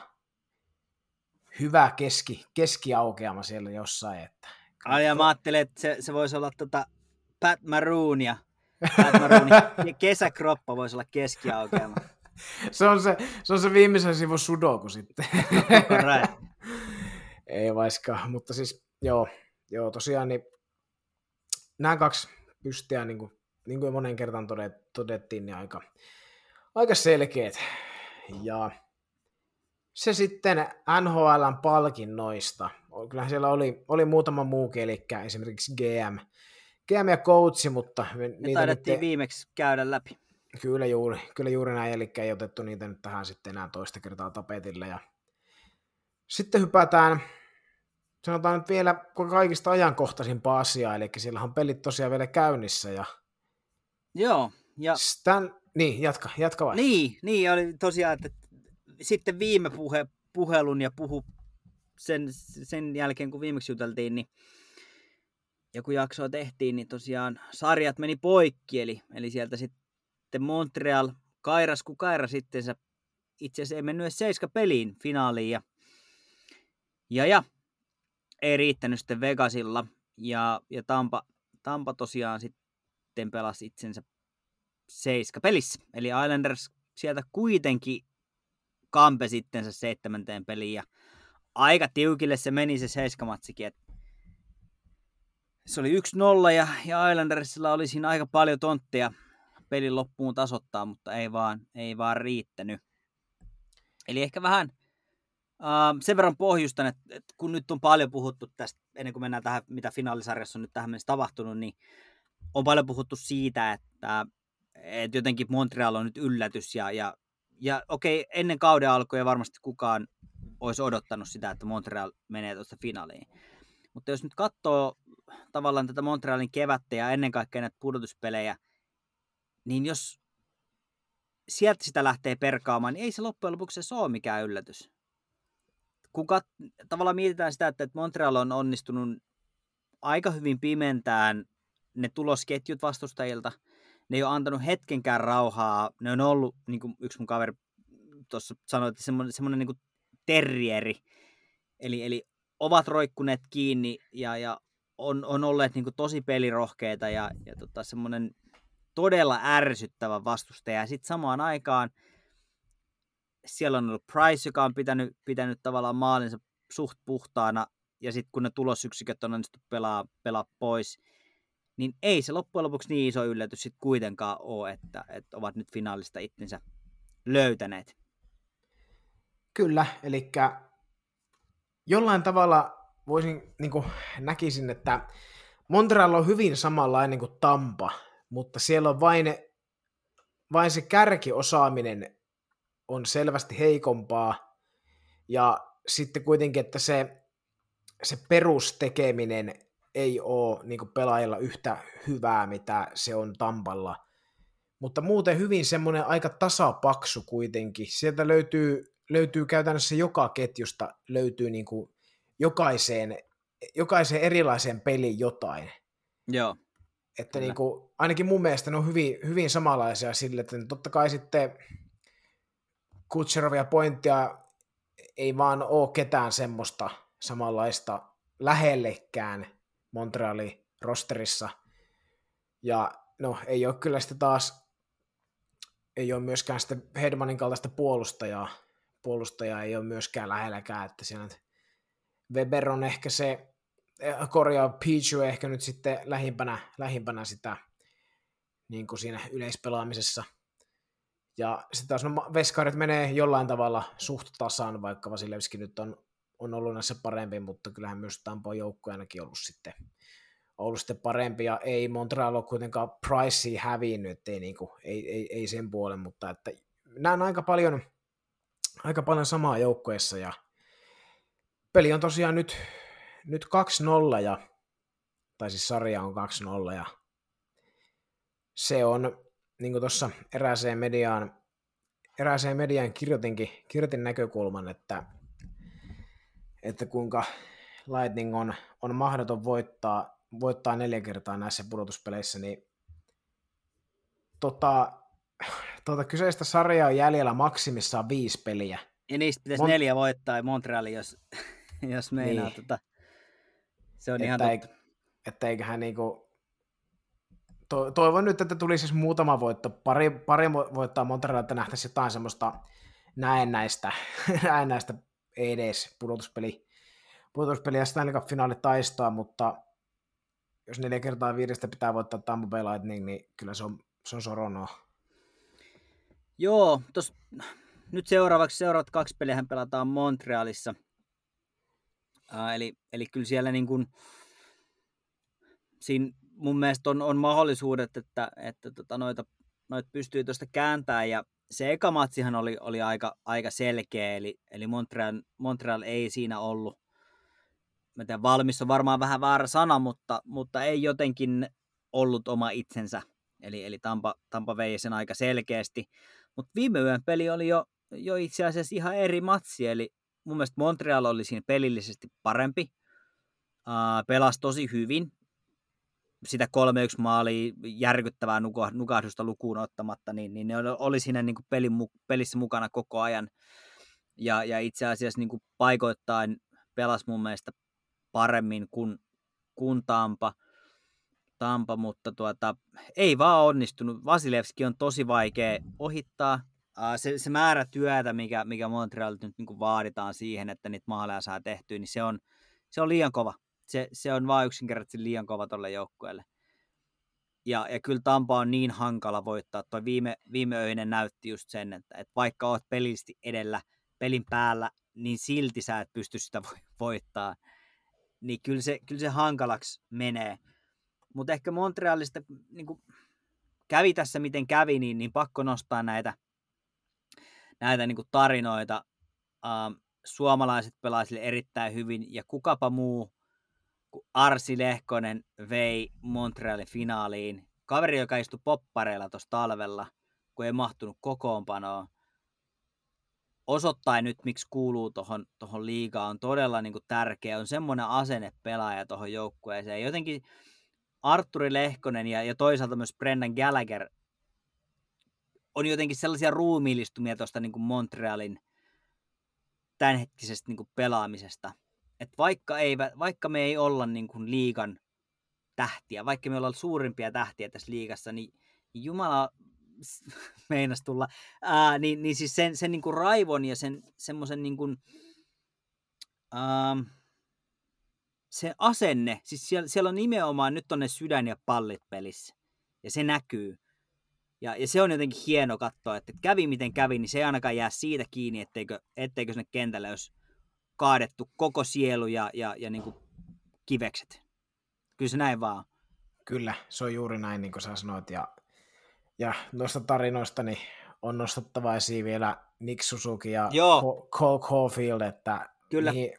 B: hyvä keski, keskiaukeama siellä jossain. Että,
C: Ai ja mä ajattelin, että se, se voisi olla tota Pat Maroonia. Pat kesäkroppa voisi olla keskiaukeama
B: se, on se, se on se viimeisen sivun sudoku sitten. Ei vaikka, mutta siis joo, joo tosiaan niin nämä kaksi pystiä, niin kuin, niin kuin monen kertaan todettiin, niin aika, aika selkeät. Ja se sitten NHLn palkinnoista. Kyllähän siellä oli, oli muutama muukin, eli esimerkiksi GM, GM ja coachi, mutta...
C: Me niitä taidettiin nyt... viimeksi käydä läpi.
B: Kyllä juuri, kyllä juuri näin, eli ei otettu niitä nyt tähän sitten enää toista kertaa tapetille. Ja sitten hypätään sanotaan nyt vielä kaikista ajankohtaisimpaa asiaa, eli siellä on pelit tosiaan vielä käynnissä. Ja
C: Joo. Ja...
B: Stan... Niin, jatka, jatka vai?
C: Niin, niin, oli tosiaan, että sitten viime puhe, puhelun ja puhu sen, sen jälkeen, kun viimeksi juteltiin, niin joku jaksoa tehtiin, niin tosiaan sarjat meni poikki, eli, eli sieltä sitten Montreal kairas kuin kairas itsensä. Itse asiassa ei mennyt edes seiska peliin finaaliin ja, ja, ja ei riittänyt sitten Vegasilla ja, ja Tampa, Tampa tosiaan sitten pelasi itsensä seiska pelissä. Eli Islanders sieltä kuitenkin kampe sitten se seitsemänteen peliin ja aika tiukille se meni se seiskamatsikin, se oli 1-0 ja, ja Islandersilla oli siinä aika paljon tontteja pelin loppuun tasoittaa, mutta ei vaan, ei vaan riittänyt. Eli ehkä vähän uh, sen verran pohjustan, että, että kun nyt on paljon puhuttu tästä, ennen kuin mennään tähän, mitä finaalisarjassa on nyt tähän mennessä tapahtunut, niin on paljon puhuttu siitä, että, että jotenkin Montreal on nyt yllätys ja, ja, ja okei, ennen kauden alkua varmasti kukaan olisi odottanut sitä, että Montreal menee tuosta finaaliin. Mutta jos nyt katsoo tavallaan tätä Montrealin kevättä ja ennen kaikkea näitä pudotuspelejä, niin jos sieltä sitä lähtee perkaamaan, niin ei se loppujen lopuksi se ole mikään yllätys. Kun kat- tavallaan mietitään sitä, että Montreal on onnistunut aika hyvin pimentään ne tulosketjut vastustajilta, ne ei ole antanut hetkenkään rauhaa, ne on ollut, niin kuin yksi mun kaveri tuossa sanoi, että semmoinen, semmoinen niin kuin terrieri, eli, eli ovat roikkuneet kiinni ja, ja on, on olleet niin kuin tosi pelirohkeita ja, ja tota, semmoinen todella ärsyttävä vastustaja. Ja sitten samaan aikaan siellä on ollut Price, joka on pitänyt, pitänyt tavallaan maalinsa suht puhtaana, ja sitten kun ne tulosyksiköt on onnistu pelaa, pelaa pois, niin ei se loppujen lopuksi niin iso yllätys sitten kuitenkaan ole, että, että ovat nyt finaalista itsensä löytäneet.
B: Kyllä, eli jollain tavalla voisin, niin kuin näkisin, että Montreal on hyvin samanlainen kuin Tampa, mutta siellä on vain, vain se kärkiosaaminen on selvästi heikompaa, ja sitten kuitenkin, että se, se perustekeminen ei ole niin pelaajilla yhtä hyvää, mitä se on Tampalla. Mutta muuten hyvin semmoinen aika tasapaksu kuitenkin. Sieltä löytyy, löytyy käytännössä joka ketjusta löytyy niin kuin jokaiseen, jokaiseen erilaiseen peliin jotain.
C: Joo.
B: Että niin kuin, ainakin mun mielestä ne on hyvin, hyvin samanlaisia sille, että totta kai sitten Kutserovia pointtia ei vaan ole ketään semmoista samanlaista lähellekään Montrealin rosterissa. Ja no, ei ole kyllä sitten taas, ei ole myöskään sitten Hedmanin kaltaista puolustajaa, puolustajaa ei ole myöskään lähelläkään, että siellä Weber on ehkä se, eh, korjaa Pichu ehkä nyt sitten lähimpänä, lähimpänä sitä niin kuin siinä yleispelaamisessa. Ja sitten taas no, veskarit menee jollain tavalla suht tasaan, vaikka Vasilevski nyt on, on ollut näissä parempi, mutta kyllähän myös Tampo joukko ainakin ollut sitten, ollut sitten parempi, ja ei Montreal ole kuitenkaan Pricea hävinnyt, ei, niin kuin, ei, ei, ei, sen puolen, mutta että näen aika paljon, aika paljon samaa joukkoessa, ja peli on tosiaan nyt, nyt 2-0 ja, tai siis sarja on 2-0 ja se on, niin kuin tuossa erääseen mediaan, erääseen mediaan kirjoitinkin, kirjoitin näkökulman, että, että kuinka Lightning on, on mahdoton voittaa, voittaa neljä kertaa näissä pudotuspeleissä, niin tota, tota kyseistä sarjaa on jäljellä maksimissaan viisi peliä.
C: Ja niistä pitäisi Mon- neljä voittaa Montreali, jos jos meinaa. Niin. Tota, se on että ihan ei, totta.
B: Että eiköhän niinku, to, toivon nyt, että tulisi siis muutama voitto, pari, pari voittaa Montreal, että nähtäisiin jotain semmoista näennäistä, näennäistä edes pudotuspeli, pudotuspeli ja Stanley Cup finaali taistoa, mutta jos neljä kertaa viidestä pitää voittaa Tampa Bay Lightning, niin kyllä se on, se on soronoa.
C: Joo, tos, nyt seuraavaksi seuraavat kaksi peliä pelataan Montrealissa – Uh, eli, eli kyllä siellä niin kuin, siinä mun mielestä on, on mahdollisuudet, että, että tota noita, noita pystyy tuosta kääntämään ja se eka matsihan oli, oli aika, aika selkeä, eli, eli Montreal, Montreal ei siinä ollut, mä tiedän, valmis on varmaan vähän väärä sana, mutta, mutta ei jotenkin ollut oma itsensä. Eli, eli Tampa, Tampa vei sen aika selkeästi. Mutta viime yön peli oli jo, jo itse asiassa ihan eri matsi, eli mun mielestä Montreal oli siinä pelillisesti parempi. Uh, pelasi tosi hyvin. Sitä 3-1 maalia järkyttävää nukahdusta lukuun ottamatta, niin, niin ne oli siinä niin kuin pelin, pelissä mukana koko ajan. Ja, ja itse asiassa niin kuin paikoittain pelasi mun mielestä paremmin kuin, kuin Tampa. Tampa, mutta tuota, ei vaan onnistunut. Vasilevski on tosi vaikea ohittaa. Se, se määrä työtä, mikä, mikä Montrealilta nyt niin vaaditaan siihen, että niitä maaleja saa tehtyä, niin se on, se on liian kova. Se, se on vain yksinkertaisesti liian kova tuolle joukkueelle. Ja, ja kyllä Tampa on niin hankala voittaa. Tuo viime, viime öinen näytti just sen, että, että vaikka oot pelillisesti edellä pelin päällä, niin silti sä et pysty sitä voittaa. Niin kyllä se, kyllä se hankalaksi menee. Mutta ehkä Montrealista niin kuin kävi tässä miten kävi, niin, niin pakko nostaa näitä, näitä niin kuin tarinoita. Ähm, suomalaiset pelaisivat erittäin hyvin, ja kukapa muu kuin Arsi Lehkonen vei Montrealin finaaliin. Kaveri, joka istui poppareilla tuossa talvella, kun ei mahtunut kokoonpanoon. Osoittaa nyt, miksi kuuluu tuohon tohon liigaan, on todella niin kuin, tärkeä. On semmoinen asenne pelaaja tuohon joukkueeseen. Jotenkin Arturi Lehkonen ja, ja toisaalta myös Brendan Gallagher on jotenkin sellaisia ruumiillistumia tuosta niin Montrealin tämänhetkisestä niin kuin pelaamisesta. Et vaikka, ei, vaikka me ei olla niin kuin liigan tähtiä, vaikka me ollaan suurimpia tähtiä tässä liigassa, niin Jumala meinas tulla, ää, niin, niin siis sen, sen niin kuin raivon ja sen semmoisen niin kuin, ää, se asenne, siis siellä, siellä on nimenomaan nyt on ne sydän ja pallit pelissä. Ja se näkyy. Ja, ja se on jotenkin hieno katsoa, että kävi miten kävi, niin se ei ainakaan jää siitä kiinni, etteikö, etteikö sinne kentälle olisi kaadettu koko sielu ja, ja, ja niin kuin kivekset. Kyllä se näin vaan.
B: Kyllä, se on juuri näin, niin kuin sä sanoit. Ja, ja noista tarinoista niin on nostettava esiin vielä Nick Suzuki ja Joo. Cole Caulfield, että Kyllä. Niin,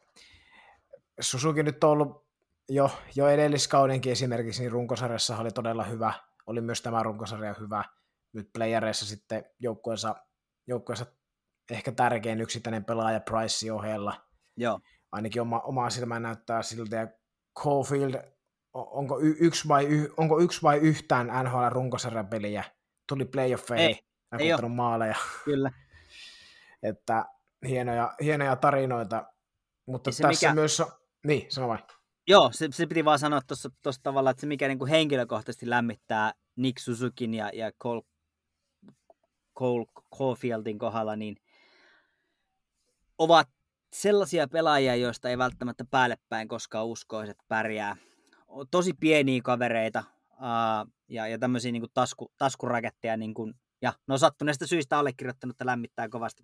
B: Susuki nyt on ollut jo, jo edelliskaudenkin esimerkiksi, niin runkosarjassa oli todella hyvä. Oli myös tämä runkosarja hyvä. Nyt playereissa sitten joukkueensa, joukkueensa ehkä tärkein yksittäinen pelaaja Price ohella.
C: Joo.
B: Ainakin oma, omaa silmään näyttää siltä. Ja Caulfield, onko, y, yksi vai, y, onko yksi vai yhtään NHL runkosarjan peliä? Tuli playoffeihin, ei, ei maaleja.
C: Kyllä.
B: että hienoja, hienoja tarinoita. Mutta tässä mikä... myös niin, sano vai.
C: Joo, se, se piti vaan sanoa tuossa tavalla, että se mikä niin kuin henkilökohtaisesti lämmittää Nick Suzukin ja, ja Cole, Cole Caulfieldin kohdalla, niin ovat sellaisia pelaajia, joista ei välttämättä päälle päin koskaan uskoisi, että pärjää. Tosi pieniä kavereita uh, ja, ja tämmöisiä niin kuin tasku, taskuraketteja, niin kuin, ja no sattuneesta syistä allekirjoittanut, että lämmittää kovasti,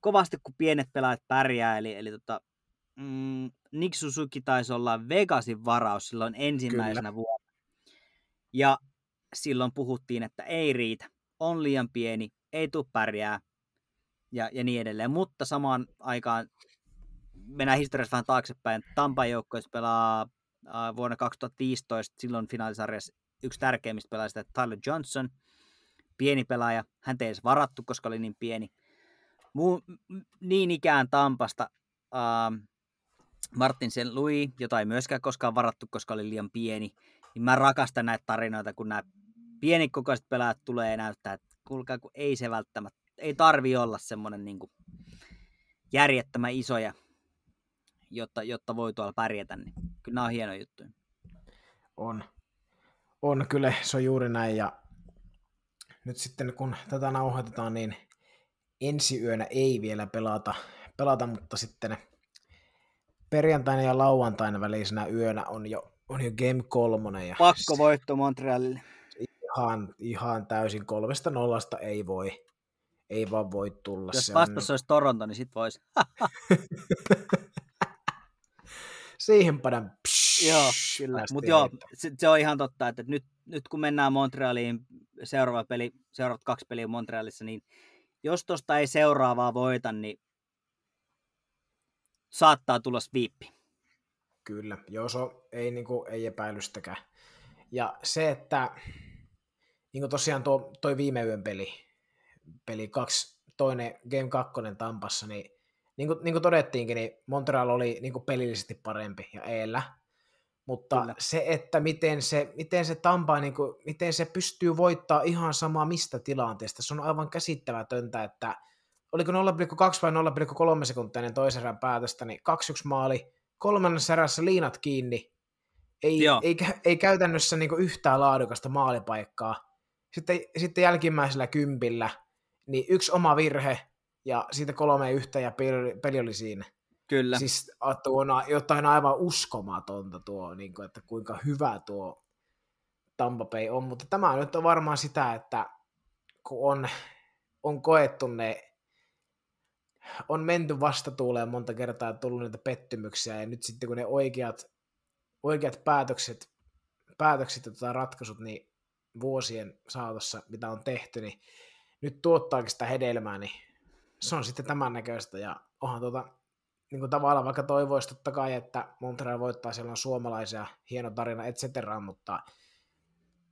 C: kovasti, kun pienet pelaajat pärjää, eli, eli tota, mm, Nick Suzuki taisi olla Vegasin varaus silloin ensimmäisenä Kyllä. vuonna. Ja silloin puhuttiin, että ei riitä, on liian pieni, ei tule pärjää ja, ja niin edelleen. Mutta samaan aikaan mennään historiassa vähän taaksepäin. Tampan joukkoissa pelaa äh, vuonna 2015 silloin finaalisarjassa yksi tärkeimmistä pelaajista, Tyler Johnson, pieni pelaaja. Hän ei edes varattu, koska oli niin pieni. Muu, niin ikään Tampasta äh, Martin sen Louis, jota ei myöskään koskaan varattu, koska oli liian pieni, niin mä rakastan näitä tarinoita, kun nämä pienikokoiset pelaajat tulee ja näyttää, että kuulkaa, kun ei se välttämättä, ei tarvi olla semmoinen niin järjettömän isoja, jotta, jotta voi tuolla pärjätä, niin kyllä nämä on hienoja juttuja.
B: On. On, kyllä se on juuri näin, ja nyt sitten kun tätä nauhoitetaan, niin ensi yönä ei vielä pelata, pelata mutta sitten perjantaina ja lauantaina välisenä yönä on jo, on jo Game 3. Ja
C: Pakko voitto Montrealille.
B: Ihan, ihan täysin kolmesta nollasta ei voi, ei vaan voi tulla.
C: Jos se on... olisi Toronto, niin sit voisi.
B: Siihen padan.
C: Joo, kyllä. Mutta joo, se, se, on ihan totta, että nyt, nyt kun mennään Montrealiin, seuraava peli, seuraavat kaksi peliä Montrealissa, niin jos tuosta ei seuraavaa voita, niin saattaa tulla viippi.
B: Kyllä, joo, se on, ei, niin kuin, ei epäilystäkään. Ja se, että niin kuin tosiaan tuo, toi viime yön peli, peli kaksi, toinen Game 2 Tampassa, niin niin kuin, niin kuin todettiinkin, niin Montreal oli niin kuin pelillisesti parempi ja eellä, mutta Kyllä. se, että miten se, miten se Tampa, niin kuin, miten se pystyy voittaa ihan sama mistä tilanteesta, se on aivan käsittämätöntä, että oliko 0,2 vai 0,3 sekuntia ennen toisen erän päätöstä, niin 2-1 maali, kolmannessa erässä liinat kiinni, ei, ei, ei käytännössä niin yhtään laadukasta maalipaikkaa. Sitten, sitten jälkimmäisellä kympillä, niin yksi oma virhe, ja siitä kolme yhtä ja peli, peli oli siinä.
C: Kyllä.
B: Siis tuo on jotain aivan uskomatonta tuo, niin kuin, että kuinka hyvä tuo Tampa Bay on, mutta tämä nyt on varmaan sitä, että kun on, on koettu ne, on menty vastatuuleen monta kertaa ja tullut niitä pettymyksiä, ja nyt sitten kun ne oikeat, oikeat päätökset, päätökset ja tota ratkaisut niin vuosien saatossa, mitä on tehty, niin nyt tuottaakin sitä hedelmää, niin se on sitten tämän näköistä, ja onhan tuota, niin kuin tavallaan vaikka toivoisi totta kai, että Montreal voittaa, siellä on suomalaisia, hieno tarina, et cetera, mutta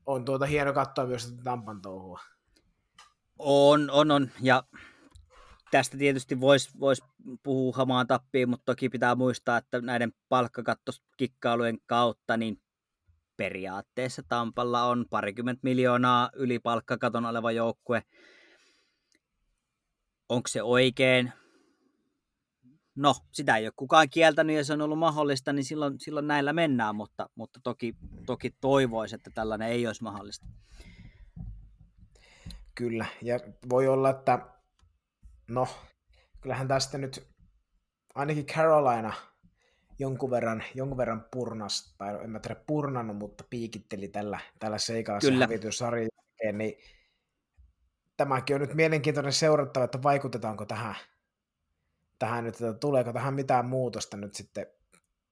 B: on tuota hieno katsoa myös tätä Tampan touhua.
C: On, on, on, ja tästä tietysti voisi vois puhua hamaan tappiin, mutta toki pitää muistaa, että näiden palkkakattoskikkailujen kautta niin periaatteessa Tampalla on parikymmentä miljoonaa yli palkkakaton oleva joukkue, onko se oikein? No, sitä ei ole kukaan kieltänyt ja se on ollut mahdollista, niin silloin, silloin näillä mennään, mutta, mutta toki, toki toivoisi, että tällainen ei olisi mahdollista.
B: Kyllä, ja voi olla, että no, kyllähän tästä nyt ainakin Carolina jonkun verran, jonkun verran purnas, tai en mä tiedä purnannut, mutta piikitteli tällä, tällä seikalla se hävityssarjan niin tämäkin on nyt mielenkiintoinen seurattava, että vaikutetaanko tähän, tähän nyt, että tuleeko tähän mitään muutosta nyt sitten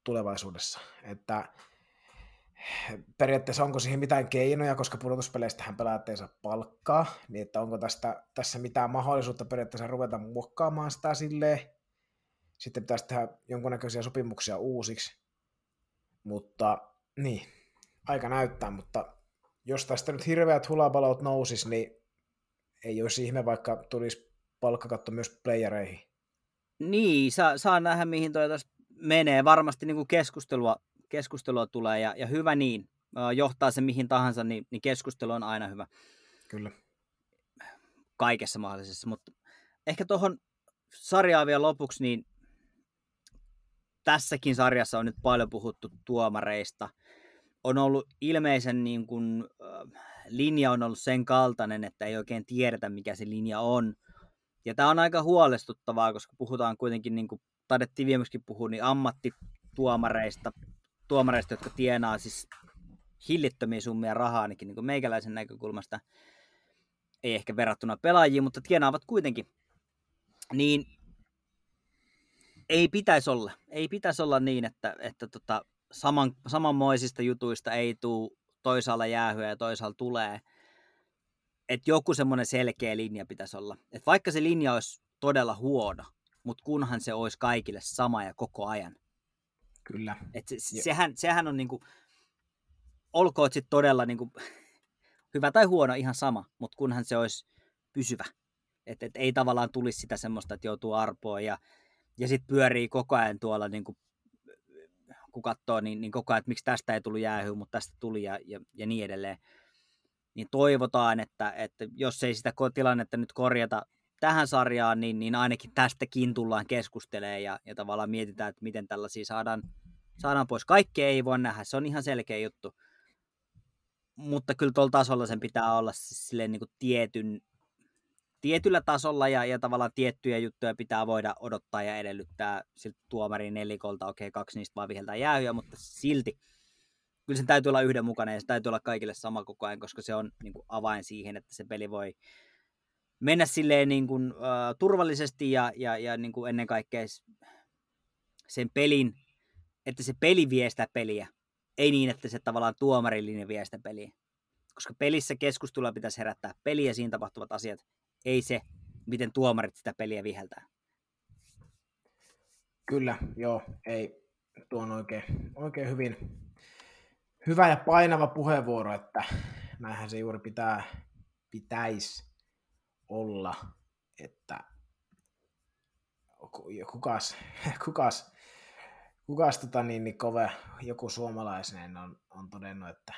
B: tulevaisuudessa. Että periaatteessa onko siihen mitään keinoja, koska pudotuspeleistähän pelaajat ei saa palkkaa, niin että onko tästä, tässä mitään mahdollisuutta periaatteessa ruveta muokkaamaan sitä silleen. Sitten pitäisi tehdä jonkunnäköisiä sopimuksia uusiksi. Mutta niin, aika näyttää, mutta jos tästä nyt hirveät hulapalot nousis, niin ei olisi ihme, vaikka tulisi palkkakatto myös playereihin.
C: Niin, saa, saa nähdä mihin toi tästä menee. Varmasti niin kuin keskustelua, keskustelua tulee ja, ja hyvä niin. Johtaa se mihin tahansa, niin, niin keskustelu on aina hyvä.
B: Kyllä.
C: Kaikessa mahdollisessa, mutta ehkä tuohon sarjaa vielä lopuksi, niin tässäkin sarjassa on nyt paljon puhuttu tuomareista. On ollut ilmeisen niin kuin, äh, linja on ollut sen kaltainen, että ei oikein tiedetä, mikä se linja on. Ja tämä on aika huolestuttavaa, koska puhutaan kuitenkin, niin kuin taidettiin viimeksi puhua, niin ammattituomareista, tuomareista, jotka tienaa siis hillittömiä summia rahaa ainakin niin kuin meikäläisen näkökulmasta. Ei ehkä verrattuna pelaajiin, mutta tienaavat kuitenkin. Niin ei pitäisi olla. Ei pitäisi olla niin, että, että tota, saman, samanmoisista jutuista ei tule toisaalla jäähyä ja toisaalla tulee. Että joku semmoinen selkeä linja pitäisi olla. Et vaikka se linja olisi todella huono, mutta kunhan se olisi kaikille sama ja koko ajan.
B: Kyllä.
C: Et se, sehän, sehän on niinku, olkoon sitten todella niinku, hyvä tai huono ihan sama, mutta kunhan se olisi pysyvä. Että et ei tavallaan tulisi sitä semmoista, että joutuu arpoon ja, ja sitten pyörii koko ajan tuolla niinku kun katsoo, niin, niin koko ajan, että miksi tästä ei tullut jäähyä, mutta tästä tuli ja, ja, ja niin edelleen. Niin toivotaan, että, että jos ei sitä tilannetta nyt korjata tähän sarjaan, niin, niin ainakin tästäkin tullaan keskustelemaan ja, ja tavallaan mietitään, että miten tällaisia saadaan, saadaan pois. Kaikkea ei voi nähdä, se on ihan selkeä juttu. Mutta kyllä tuolla tasolla sen pitää olla silleen niin kuin tietyn tietyllä tasolla ja, ja tavallaan tiettyjä juttuja pitää voida odottaa ja edellyttää siltä tuomarin nelikolta, okei, okay, kaksi niistä vaan viheltää jäähyä, mutta silti. Kyllä sen täytyy olla yhdenmukainen ja se täytyy olla kaikille sama koko ajan, koska se on niin kuin, avain siihen, että se peli voi mennä silleen niin kuin, uh, turvallisesti ja, ja, ja niin kuin ennen kaikkea sen pelin, että se peli vie sitä peliä, ei niin, että se tavallaan tuomarillinen vie sitä peliä. Koska pelissä keskustelua pitäisi herättää peliä, siinä tapahtuvat asiat, ei se, miten tuomarit sitä peliä viheltää.
B: Kyllä, joo, ei. tuon oikein, oikein hyvin, hyvä ja painava puheenvuoro, että näinhän se juuri pitää, pitäisi olla, että kukas, kukas, kukas tota niin, niin kove, joku suomalaisinen on, on todennut, että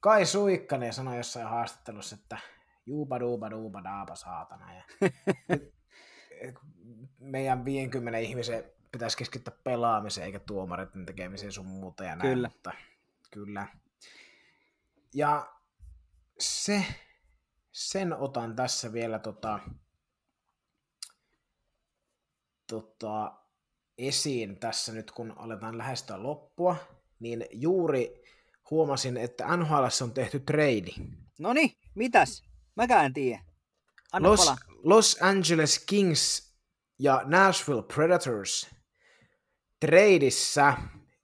B: Kai Suikkanen sanoi jossain haastattelussa, että juupa duupa duupa daapa saatana. Ja meidän 50 ihmisen pitäisi keskittyä pelaamiseen eikä tuomareiden tekemiseen sun muuta ja näin.
C: Kyllä.
B: Mutta, kyllä. Ja se, sen otan tässä vielä tota, tota, esiin tässä nyt, kun aletaan lähestyä loppua, niin juuri huomasin, että NHL on tehty trade.
C: No niin, mitäs? Mäkään en tiedä. Anna
B: Los,
C: pala.
B: Los Angeles Kings ja Nashville Predators tradeissa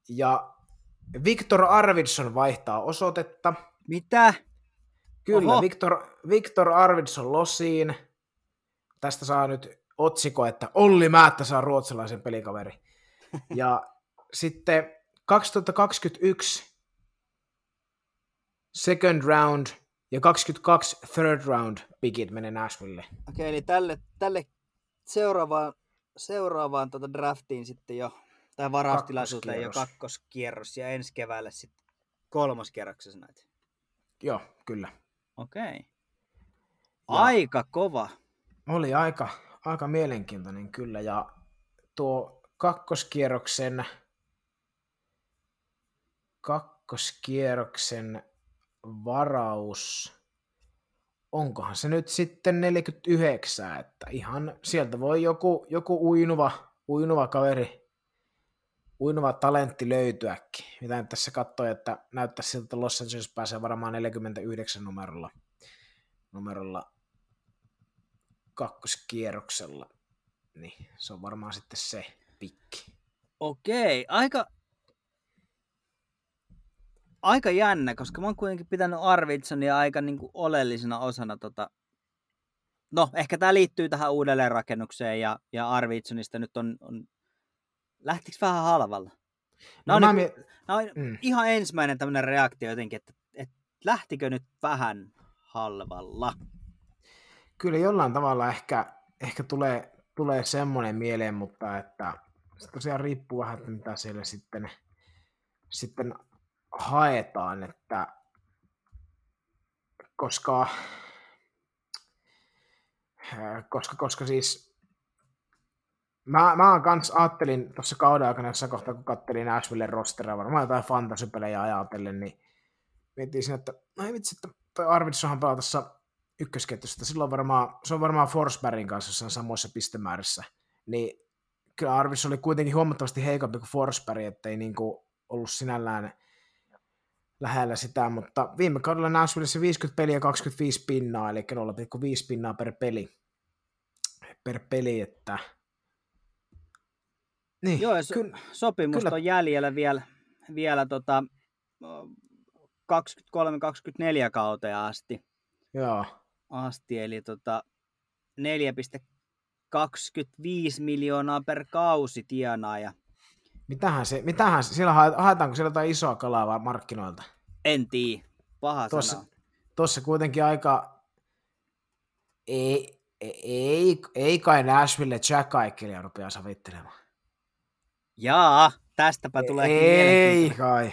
B: ja Victor Arvidsson vaihtaa osoitetta.
C: Mitä?
B: Kyllä,
C: Oho.
B: Victor, Victor Arvidsson Losiin. Tästä saa nyt otsikko, että Olli Määttä saa ruotsalaisen pelikaveri. Ja sitten 2021 second round ja 22 third round pickit menee Nashville.
C: Okei, eli tälle, tälle seuraavaan, seuraavaan tota draftiin sitten jo, tai varaustilaisuuteen jo
B: Kakkoskierros.
C: ja ensi keväälle sitten kolmoskierroksessa näitä.
B: Joo, kyllä.
C: Okei.
B: Ja-
C: Aika kova.
B: Oli aika, aika mielenkiintoinen kyllä, ja tuo kakkoskierroksen, kakkoskierroksen varaus, onkohan se nyt sitten 49, että ihan sieltä voi joku, joku uinuva, uinuva kaveri, uinuva talentti löytyäkin. Mitä nyt tässä katsoi, että näyttää siltä, että Los Angeles pääsee varmaan 49 numerolla, numerolla kakkoskierroksella, niin se on varmaan sitten se pikki.
C: Okei, aika, aika jännä, koska mä oon kuitenkin pitänyt Arvidsonia aika niin kuin oleellisena osana tota... No, ehkä tämä liittyy tähän uudelleenrakennukseen ja, ja Arvidsonista nyt on, on... Lähtikö vähän halvalla?
B: No,
C: No,
B: mä
C: niin,
B: mie-
C: no,
B: mm.
C: ihan ensimmäinen tämmöinen reaktio jotenkin, että, että lähtikö nyt vähän halvalla?
B: Kyllä jollain tavalla ehkä, ehkä tulee, tulee semmoinen mieleen, mutta että se tosiaan riippuu vähän, että mitä siellä sitten, sitten haetaan, että koska, äh, koska, koska siis mä, mä kans ajattelin tuossa kauden aikana jossain kohtaa, kun kattelin Nashville rosteria, varmaan jotain fantasypelejä ajatellen, niin mietin siinä, että no ei vitsi, että toi Arvidssonhan pelaa tuossa ykkösketjusta, silloin varmaan, se on varmaan Forsbergin kanssa jossain samoissa pistemäärissä, niin kyllä Arvids oli kuitenkin huomattavasti heikompi kuin Forsberg, ettei niinku ollut sinällään lähellä sitä, mutta viime kaudella Nashvillessä 50 peliä 25 pinnaa, eli 0,5 pinnaa per peli, per peli, että niin,
C: Joo, ja
B: kyllä,
C: sopimusta
B: kyllä.
C: on jäljellä vielä, vielä tota, 23-24 kauteen asti,
B: joo,
C: asti eli tota 4,25 miljoonaa per kausi tienaa ja
B: mitähän se, mitähän se, siellä hae- haetaanko siellä jotain isoa kalaa vai markkinoilta?
C: en tiedä, paha
B: Tuossa,
C: sana.
B: tuossa kuitenkin aika, ei, ei, ei kai Nashville Jack Aikelia rupea savittelemaan.
C: Jaa, tästäpä tulee
B: Ei kai.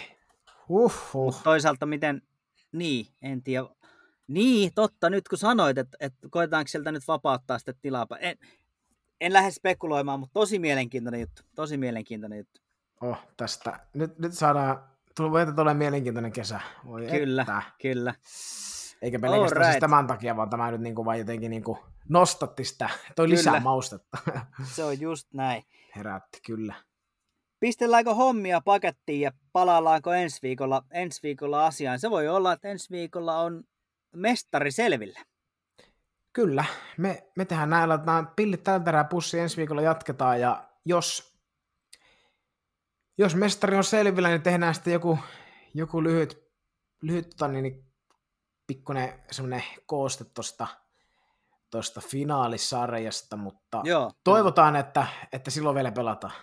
B: Uhuh.
C: Mutta toisaalta miten, niin, en tiedä. Niin, totta, nyt kun sanoit, että, että koetaanko sieltä nyt vapauttaa sitä tilaa. En, en lähde spekuloimaan, mutta tosi mielenkiintoinen juttu. Tosi mielenkiintoinen juttu.
B: Oh, tästä. Nyt, nyt saadaan, voi tulee mielenkiintoinen kesä. Voi
C: Kyllä,
B: Että.
C: kyllä.
B: Eikä pelkästään
C: Alright.
B: siis tämän takia, vaan tämä nyt niinku vaan jotenkin niinku nostatti sitä, toi
C: Kyllä.
B: lisää maustetta.
C: Se on just näin.
B: Herätti, kyllä.
C: Pistelläänkö hommia pakettiin ja palaillaanko ensi viikolla, ensi viikolla asiaan? Se voi olla, että ensi viikolla on mestari selvillä.
B: Kyllä, me, me tehdään näin, laitetaan pillit tältä erää pussi, ensi viikolla jatketaan ja jos, jos mestari on selvillä, niin tehdään sitten joku, joku lyhyt, lyhyt tota, niin, niin, pikkuinen semmoinen kooste tuosta tosta finaalisarjasta, mutta
C: Joo.
B: toivotaan, että, että silloin vielä pelataan.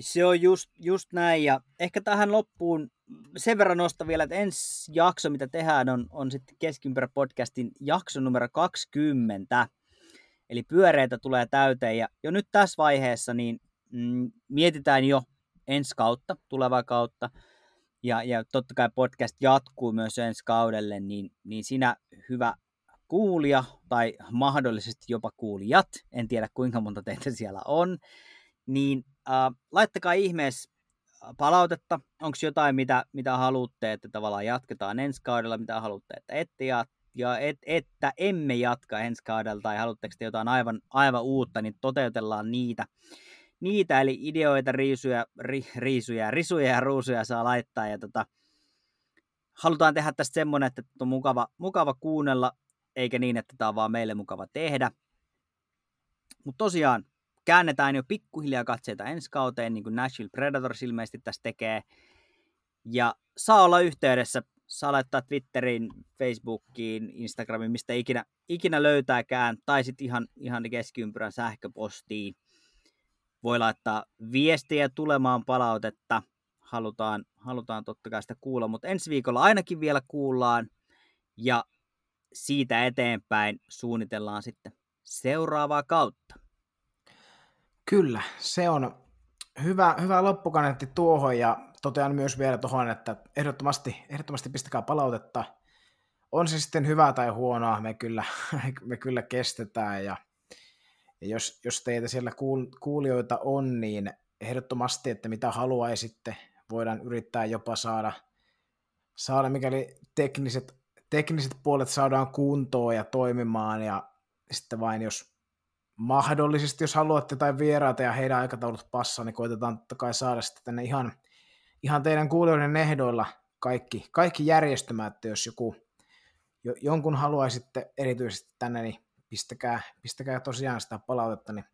C: Se on just, just näin, ja ehkä tähän loppuun sen verran nostan vielä, että ensi jakso, mitä tehdään, on, on sitten Keskimpärä podcastin jakso numero 20. Eli pyöreitä tulee täyteen, ja jo nyt tässä vaiheessa niin mm, mietitään jo ensi kautta, tulevaa kautta, ja, ja totta kai podcast jatkuu myös ensi kaudelle, niin, niin sinä hyvä kuulija tai mahdollisesti jopa kuulijat, en tiedä kuinka monta teitä siellä on, niin äh, laittakaa ihmeessä palautetta, onko jotain, mitä, mitä haluatte, että tavallaan jatketaan ensi kaudella, mitä haluatte, että ette ja, ja et, että emme jatka ensi kaudella, tai haluatteko te jotain aivan, aivan uutta, niin toteutellaan niitä. Niitä, eli ideoita, riisuja, ri, riisuja, risuja ja ruusuja saa laittaa, ja tota, halutaan tehdä tästä semmoinen, että on mukava, mukava kuunnella, eikä niin, että tämä on vaan meille mukava tehdä. Mutta tosiaan, käännetään jo pikkuhiljaa katseita ensi kauteen, niin kuin Nashville Predators ilmeisesti tässä tekee. Ja saa olla yhteydessä, saa laittaa Twitteriin, Facebookiin, Instagramiin, mistä ikinä, ikinä löytääkään, tai sitten ihan, ihan keskiympyrän sähköpostiin. Voi laittaa viestiä tulemaan palautetta, halutaan, halutaan totta kai sitä kuulla, mutta ensi viikolla ainakin vielä kuullaan, ja siitä eteenpäin suunnitellaan sitten seuraavaa kautta.
B: Kyllä, se on hyvä, hyvä loppukaneetti tuohon ja totean myös vielä tuohon, että ehdottomasti, ehdottomasti pistäkää palautetta. On se sitten hyvää tai huonoa, me kyllä, me kyllä kestetään ja, ja jos, jos teitä siellä kuul, kuulijoita on, niin ehdottomasti, että mitä haluaisitte, voidaan yrittää jopa saada, saada mikäli tekniset, tekniset puolet saadaan kuntoon ja toimimaan. Ja sitten vain jos mahdollisesti, jos haluatte tai vieraita ja heidän aikataulut passaa, niin koitetaan totta kai saada sitten tänne ihan, ihan teidän kuulijoiden ehdoilla kaikki, kaikki järjestymään, että jos joku, jo, jonkun haluaisitte erityisesti tänne, niin pistäkää, pistäkää tosiaan sitä palautetta, niin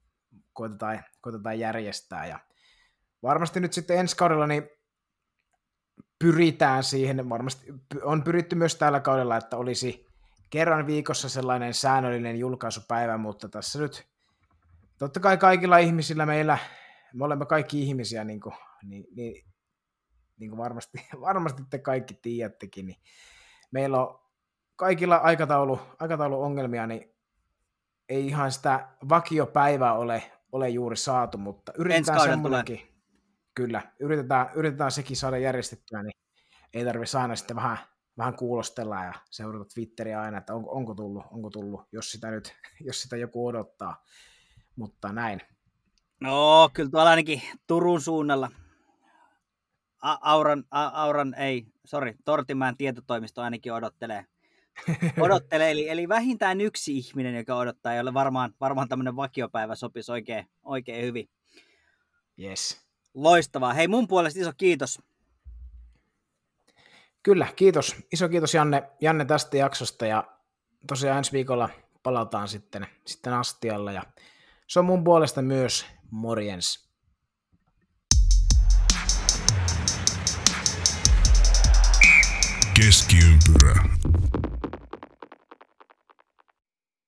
B: koitetaan, koitetaan järjestää. Ja varmasti nyt sitten ensi kaudella niin pyritään siihen, varmasti on pyritty myös tällä kaudella, että olisi kerran viikossa sellainen säännöllinen julkaisupäivä, mutta tässä nyt totta kai kaikilla ihmisillä meillä, me olemme kaikki ihmisiä, niin kuin, niin, niin, niin kuin varmasti, varmasti te kaikki tiedättekin, niin meillä on kaikilla aikataulu, aikatauluongelmia, niin ei ihan sitä vakiopäivää ole, ole juuri saatu, mutta yritetään semmoinenkin. Kyllä, yritetään, yritetään sekin saada järjestettyä, niin ei tarvitse aina sitten vähän, vähän kuulostella ja seurata Twitteriä aina, että onko, onko, tullut, onko tullut, jos sitä nyt, jos sitä joku odottaa mutta näin.
C: No, kyllä tuolla ainakin Turun suunnalla. A- Auran, A- Auran, ei, sorry, Tortimäen tietotoimisto ainakin odottelee. odottelee eli, eli, vähintään yksi ihminen, joka odottaa, jolle varmaan, varmaan tämmöinen vakiopäivä sopisi oikein, oikein hyvin.
B: Yes.
C: Loistavaa. Hei, mun puolesta iso kiitos.
B: Kyllä, kiitos. Iso kiitos Janne, Janne tästä jaksosta ja tosiaan ensi viikolla palataan sitten, sitten astialla ja se on mun puolesta myös morjens.
A: Keskiympyrä.